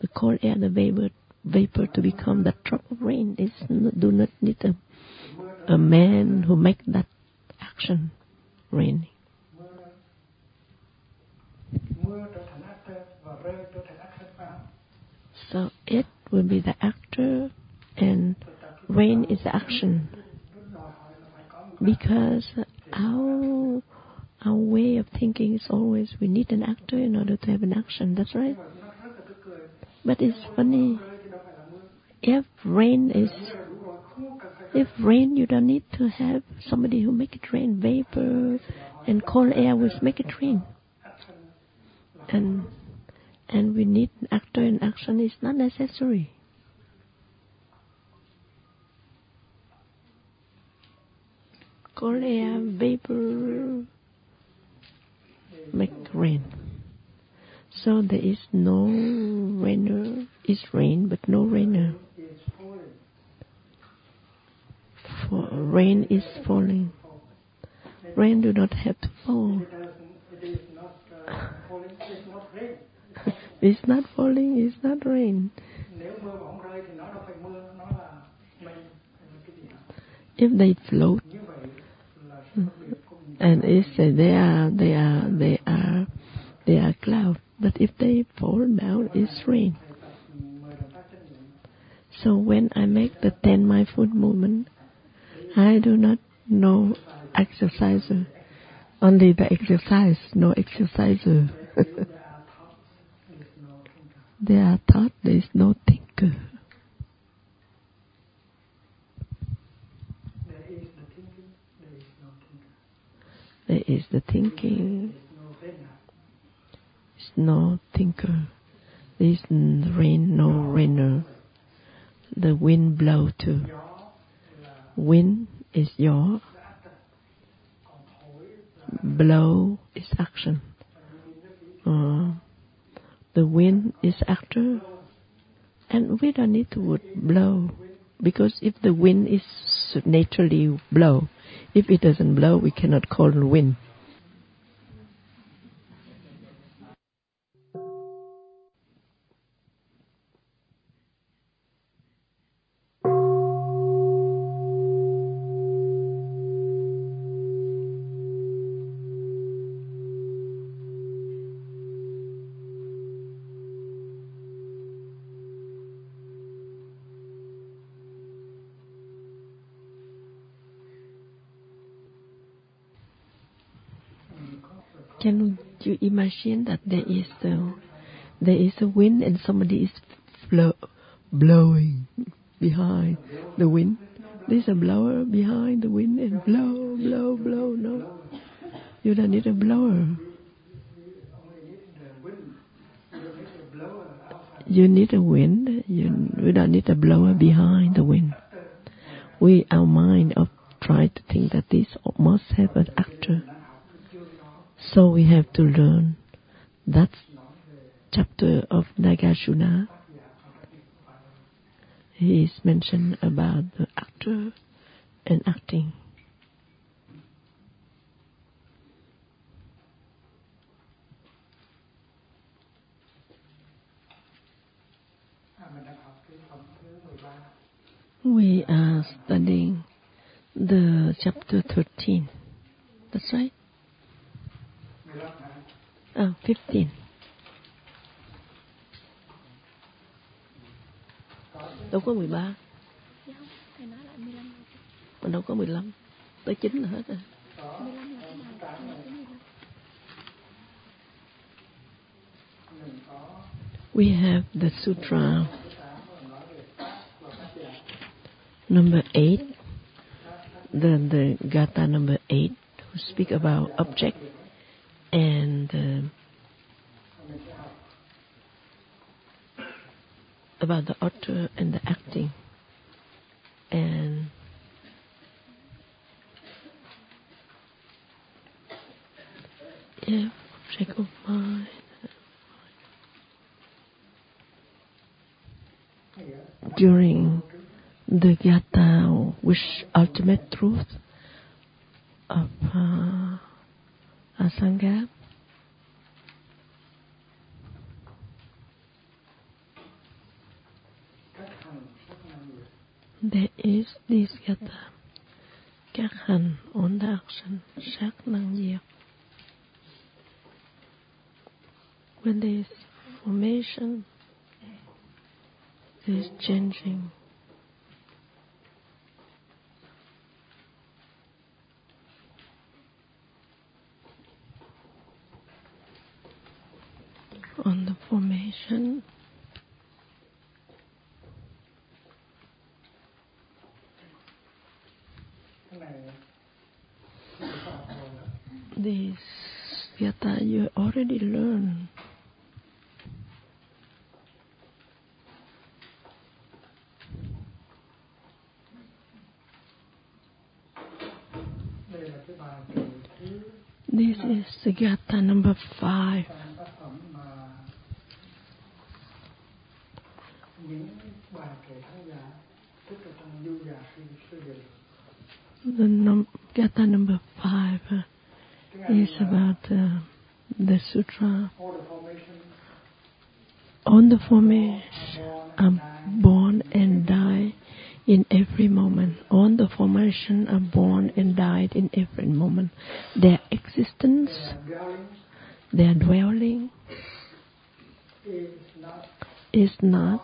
the cold air, the vapor, vapor to become the drop of rain. It do not need a, a man who make that action raining. So it will be the actor and rain is action. Because our our way of thinking is always we need an actor in order to have an action. That's right. But it's funny. If rain is if rain, you don't need to have somebody who make it rain. Vapor and cold air will make it rain. And and we need an actor in action is not necessary. Air, vapor make rain. So there is no rainer It's rain, but no rainer. is. For rain is falling. Rain do not have to fall. It's not rain. Falling. It's not rain. If they float And it's they are they are they are they are cloud. But if they fall down, it's rain. So when I make the ten mindful movement, I do not know exerciser. Only the exercise, no exerciser. There are thoughts, there is no thinker. they are thought. There is no thinker. There is the thinking, is no thinker. There is rain, no rainer. The wind blow too. Wind is your, blow is action. Uh, the wind is actor, and we don't need to blow because if the wind is naturally blow, if it doesn't blow, we cannot call it wind. That there is a, there is a wind and somebody is blow, blowing behind the wind? There's a blower behind the wind and blow, blow, blow. No, you don't need a blower. You need a wind. You, we don't need a blower behind the wind. We, our mind, of try to think that this must have an actor. So we have to learn that chapter of Nagarjuna. He is mentioned about the actor and acting. à, mình đang học cái phẩm thứ 13 We are studying the chapter 13. That's right? 15? Oh, 15. Đâu có 13, Dạ không, thầy nói lại 15 mà đâu có 15. Tới 9 là hết rồi. 15 là cái nào? We have the sutra number 8, the, the gata number 8, who speak about object and uh, about the author and the acting. And object of mind, during the gatha, which ultimate truth of uh, There is this gatha. Các hành on the action, sát năng diệt. when this formation is changing. on the formation. This yata you already learned. This is Sugyata number five. The num- Yata number five uh, is about uh, the sutra. All the formation. On the formation are born and die in every moment. On the formation are born and died in every moment. Their existence, their dwelling their dwelling is not is not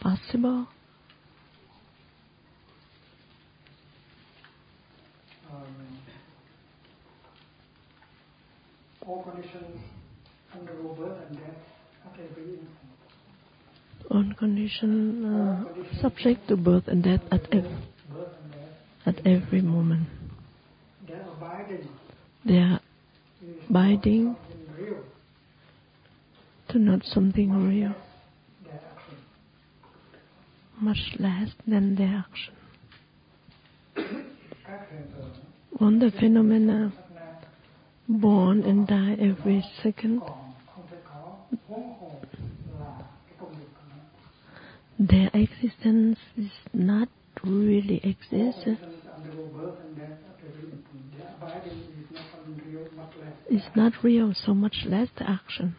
possible. um, all conditions undergo birth and death at every instant. On condition uh, subject to birth and death at ev- Birth and death, at every moment. their abiding They are is Abiding. something real, to not something real, their action. much less than their action. Các hiện tượng On the phenomena sắc na born and die every second, còn không thể có huống hồ là cái công việc của nó. their existence is not really All exist. conditions undergo birth and death at every instant. Their abiding is not something real, much less. It's not real, so much less the action.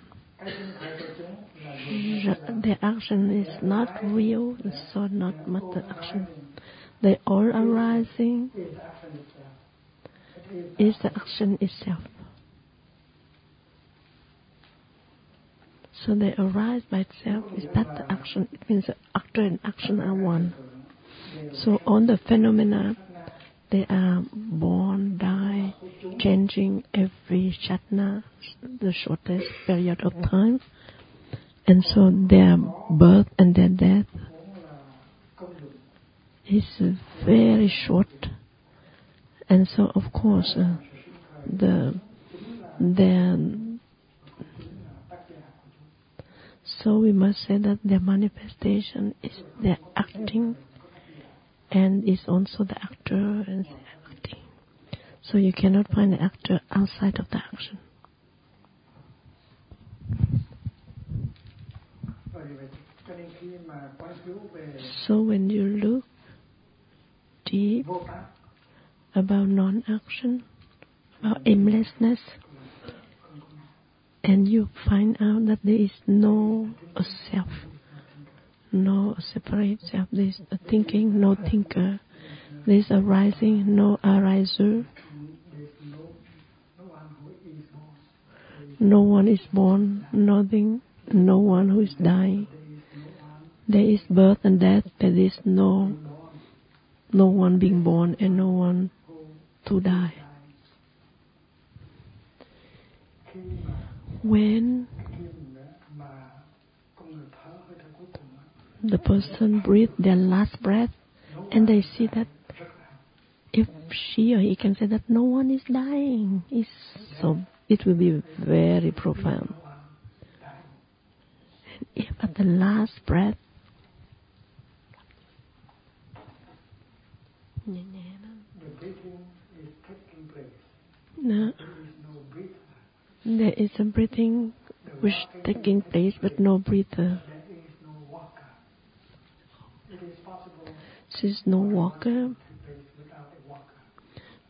Their action is not real, so not much action. They all arising Is the action itself. The. So they arise by itself. Is that the action? It means the actor and action are one. So on the phenomena, they are born, die, changing every shatna, the shortest period of time. And so their birth and their death is very short. And so, of course, uh, the their so we must say that their manifestation is their acting, and is also the actor and. So you cannot find the actor outside of the action. So when you look deep about non-action, about aimlessness, and you find out that there is no self, no separate self, there is a thinking, no thinker, there is arising, no ariser, there's no no one who is born. No one is born, nothing, no one who is dying. There is birth and death, there is no no one being born and no one to die. When the person breathe their last breath and they see that if she or he can say that no one is dying, it's so it will be very profound. If at the last breath, the There is a breathing which is taking place but no breather. There is no walker.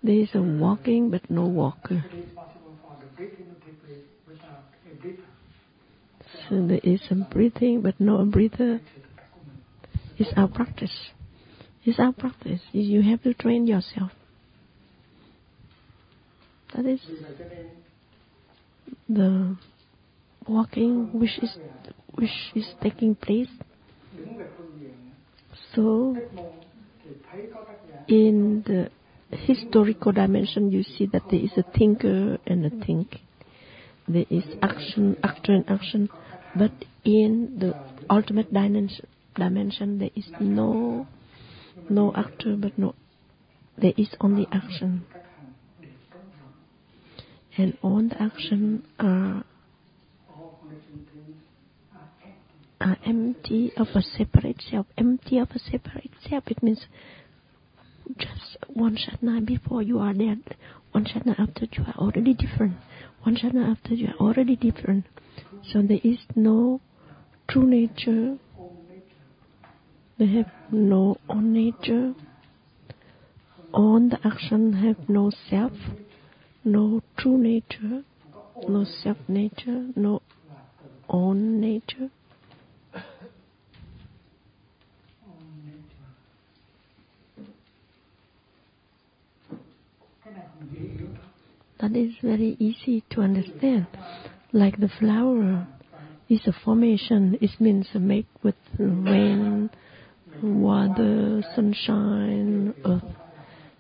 There is a walking but no walker. So there is some breathing but no breather. It's our practice. It's our practice. You have to train yourself. That is the walking which is which is taking place. So in the historical dimension, you see that there is a thinker and a think. There is action, actor, and action. But in the ultimate dimension, dimension there is no no actor, but no there is only action, and all the action are are empty of a separate self. Empty of a separate self. It means just one shatna before you are dead, one shatna after you are already different. One shatna after you are already different. So there is no true nature. They have no own nature. All the action have no self, no true nature, no self nature, no own nature. That is very easy to understand. Like the flower is a formation, it means made with rain, water, sunshine, earth.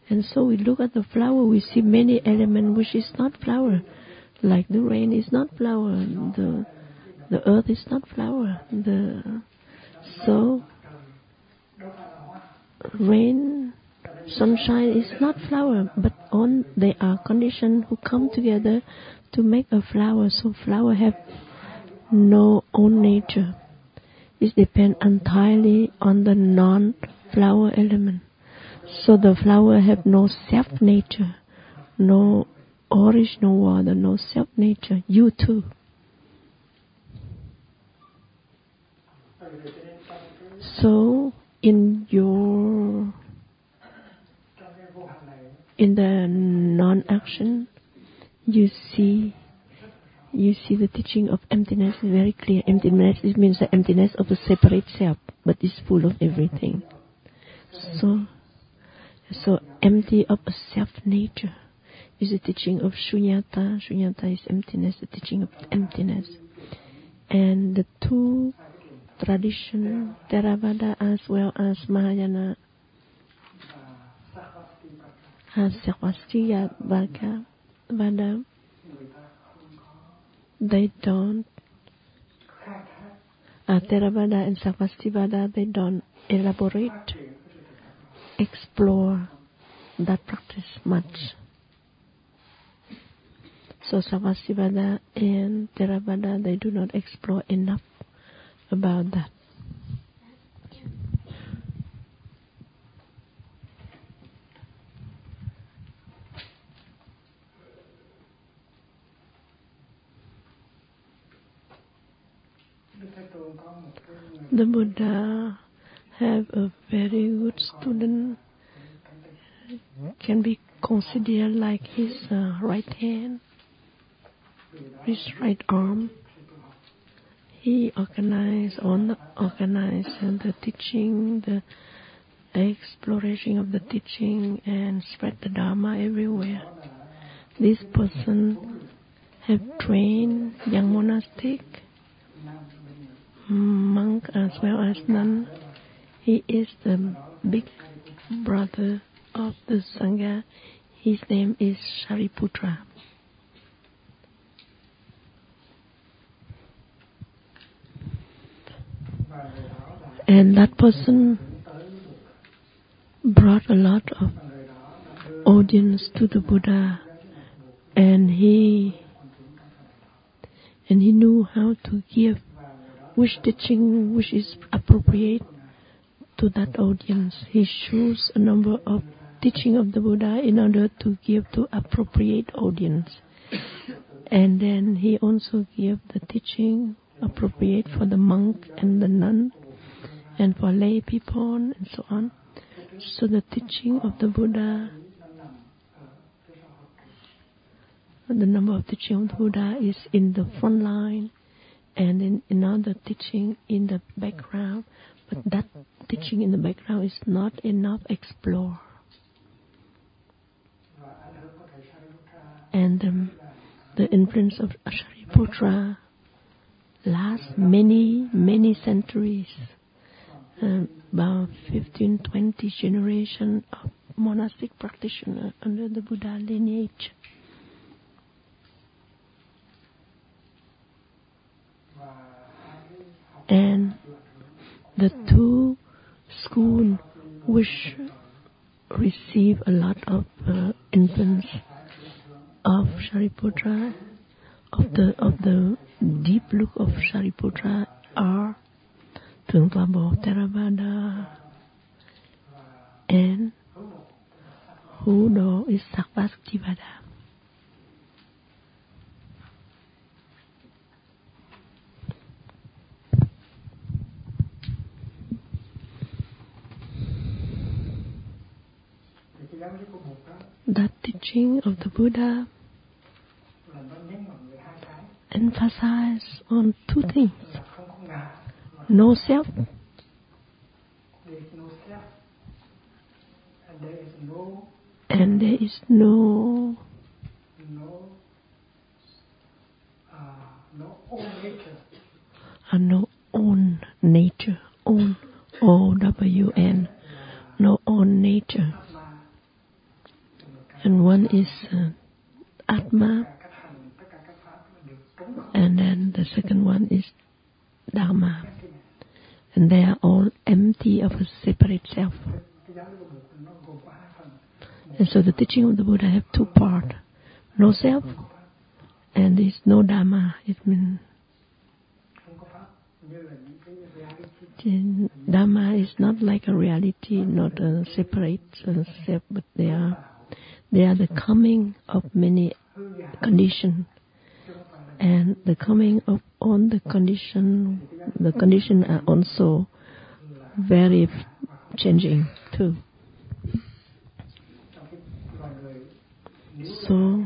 And so we look at the flower, we see many elements which is not flower. Like the rain is not flower, the the earth is not flower. The so rain, sunshine is not flower, but on they are conditions who come together to make a flower. So flower have no own nature. It depends entirely on the non-flower element. So the flower have no self nature, no original water, no self nature. You too. So in your trong cái vô hành này in the non-action, you see you see the teaching of emptiness is very clear. Emptiness it means the emptiness of a separate self, but it's full of everything. So so empty of a self nature is the teaching of Shunyata. Shunyata is emptiness, the teaching of emptiness. And the two tradition, Theravada as well as Mahayana người ta không có they don't, uh, Theravada and Sarvastivada, they don't elaborate, explore that practice much. So Sarvastivada and Theravada, they do not explore enough about that. The Buddha have a very good student, can be considered like his uh, right hand, his right arm. He organized on the teaching, the exploration of the teaching, and spread the Dharma everywhere. This person have trained young monastic monk as well as nun. He is the big brother of the Sangha. His name is Shariputra. And that person brought a lot of audience to the Buddha and he and he knew how to give which teaching which is appropriate to that audience. He chose a number of teaching of the Buddha in order to give to appropriate audience. And then he also gave the teaching appropriate for the monk and the nun and for lay people and so on. So the teaching of the Buddha the number of teaching of the Buddha is in the front line and in another teaching in the background. But that teaching in the background is not enough explore. và ảnh hưởng của thầy Sariputta And um, the influence of Shariputra lasts many, many centuries. Uh, about 15, 20 generation of monastic practitioner under the Buddha lineage. And the two school which receive a lot of uh, influence of Shariputra, of the of the deep look of Shariputra are Bộ Theravada and Hudo is Sarvastivada. That teaching of the Buddha emphasizes on two things no self and there is no and uh, no own nature, own O W N, no own nature. And one is uh, Atma, and then the second one is Dharma, and they are all empty of a separate self. And so the teaching of the Buddha have two parts: no self, and there's no Dharma. It means Dharma is not like a reality, not a separate uh, self, but they are they are the coming of many là and the coming of all the condition, the condition are also very changing too. So,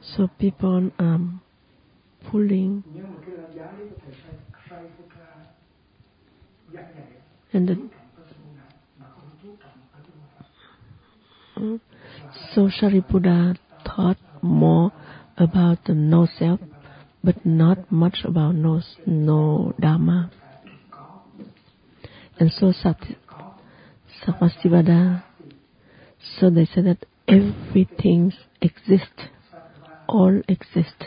so people are pulling, and the, so Shariputra taught more about the no self, but not much about no no Dharma. And so Sat, Sarvastivada, so they said that everything exists, all exist.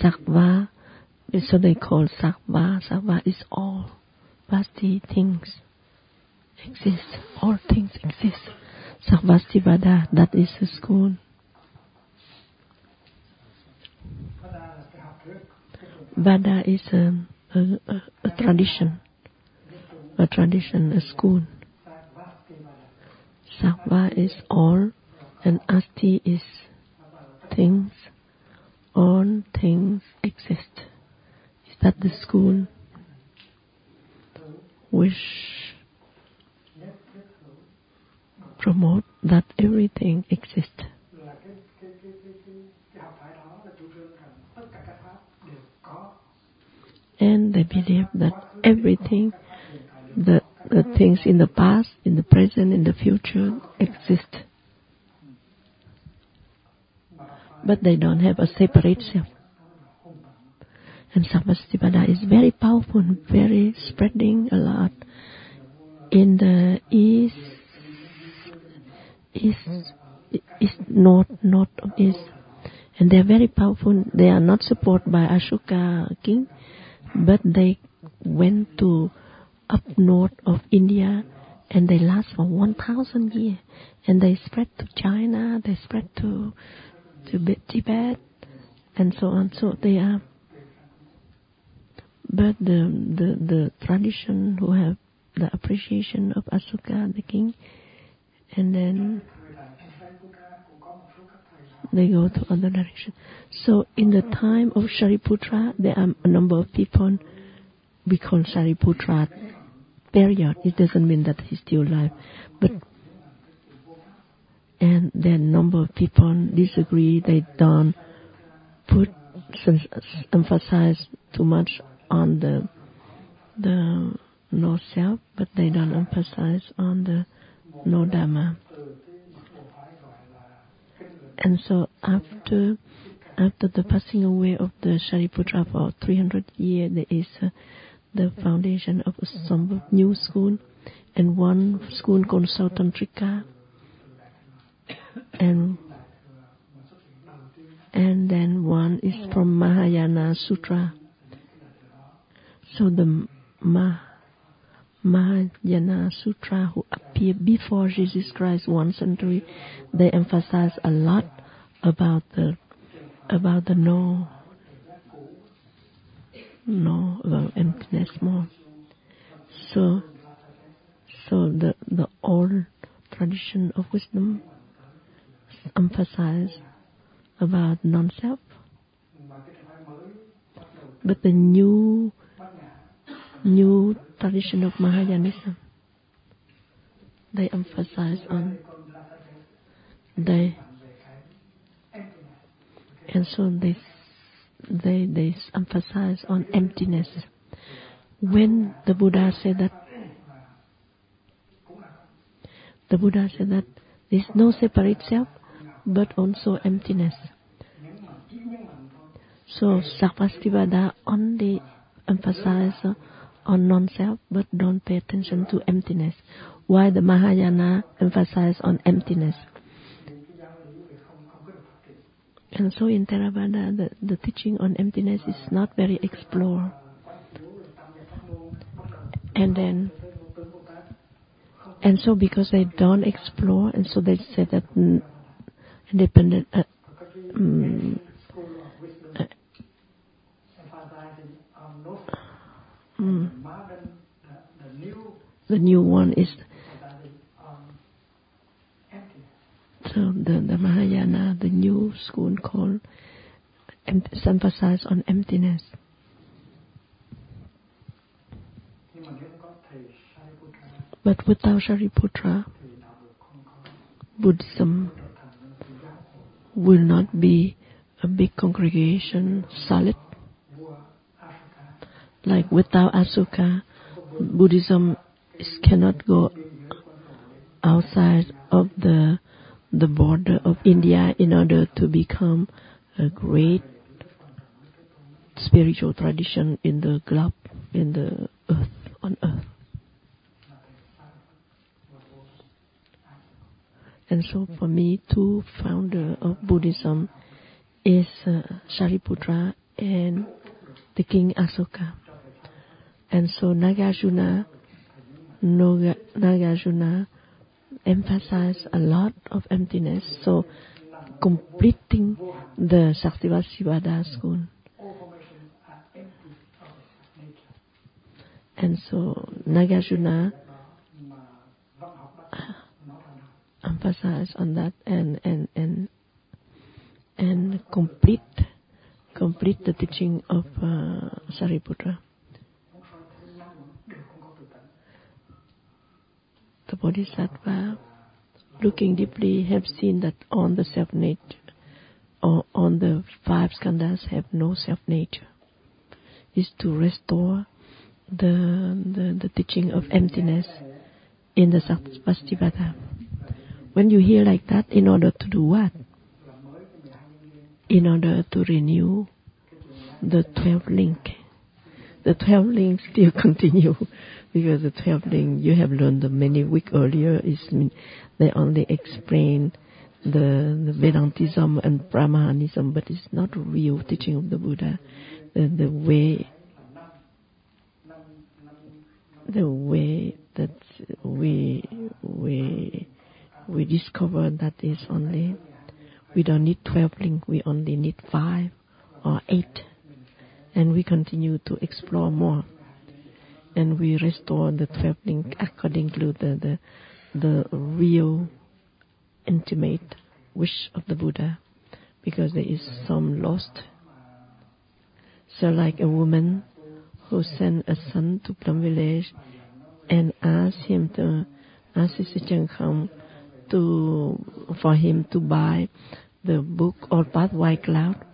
Sarva, so they call Sarva. Sarva is all. Vasti things exist. All things exist. Sarvastivada, that is the school. Vada is a, a, a, a tradition, a tradition, a school. Sarva is all, and Asti is things. All things exist. Is that the school which nhất thiết hữu promote that everything exists? là cái cái cái cái cái, cái học phái đó là chủ trương rằng tất cả các that everything exists. And they believe that everything, the, the things in the past, in the present, in the future exist. But they don't have a separate self. And Sarvastivada is very powerful, very spreading a lot in the east, east, east, north, north of east. And they are very powerful. They are not supported by Ashoka king, but they went to up north of India and they last for 1000 years. And they spread to China, they spread to, to Tibet, and so on. So they are, but the, the, the tradition who have the appreciation of Ashoka, the king, and then they go to other direction. So in the time of Shariputra, there are a number of people we call Shariputra period. It doesn't mean that he's still alive, but and then number of people disagree. They don't put emphasize too much on the the no self, but they don't emphasize on the no dharma. And so after after the passing away of the Shariputra for 300 years, there is uh, the foundation of some new school and one school called Sautrantika. And and then one is from Mahayana Sutra. So the Ma, Mahayana Sutra, who appeared before Jesus Christ one century, they emphasize a lot about the about the no, no about emptiness more. So, so the the old tradition of wisdom emphasize about non-self, but the new new tradition of Mahayanism they emphasize on they and so they they they emphasize on emptiness. When the buddha said that the buddha said that there's no separate self but also emptiness. So Sarvastivada only emphasize on non-self but don't pay attention to emptiness Why the mahayana emphasize on emptiness and so in Theravada, the, the teaching on emptiness is not very explored. And then, and so because they don't explore, and so they say that independent, uh, mm, uh, mm, the new one is so the, the Mahayana, the new school called em- emphasize on emptiness. But without Shariputra, Buddhism will not be a big congregation, solid. Like without Ashoka, Buddhism cannot go outside of the the border of India in order to become a great spiritual tradition in the globe, in the earth, on earth. And so for me, two founder of Buddhism is uh, Shariputra and the King Asoka. And so Nagarjuna, Nagarjuna emphasize a lot of emptiness. So completing the Shaktivasivada school. And so Nagarjuna emphasize on that and and and and complete complete the teaching of uh, Sariputra. The Bodhisattva, looking deeply, have seen that on the self nature, or on the five skandhas have no self nature. Is to restore the, the the teaching of emptiness in the Sarvastivada. When you hear like that, in order to do what? In order to renew the 12 link. The 12 links still continue because the 12 link you have learned many week earlier is they only explain the, the Vedantism and Brahmanism, but it's not real teaching of the Buddha. The, the way, the way that we we we discover that is only we don't need 12 link, we only need five or eight, and we continue to explore more, and we restore the 12 link according to the the, the real intimate wish of the Buddha, because there is some lost. So, like a woman who sent a son to Plum Village and asked him to ask Chan Khong to for him to buy the book or Path White Cloud.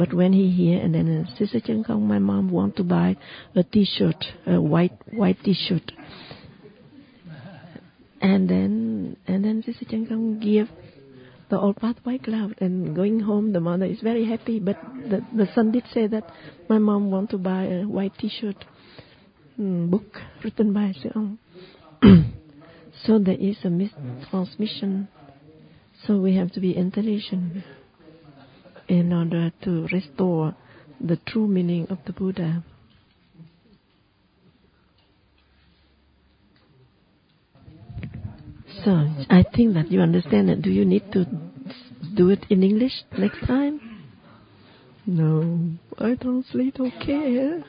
But when he hear and then Sister Chan Khong, my mom want to buy a T-shirt, a white white T-shirt, and then and then Sister Chan Khong give the old path white cloud and going home the mother is very happy. But the, the son did say that my mom want to buy a white t-shirt mm, book written by Seong. so there is a mistransmission so we have to be intelligent in order to restore the true meaning of the Buddha. So I think that you understand it. Do you need to do it in English next time? No, I translate okay.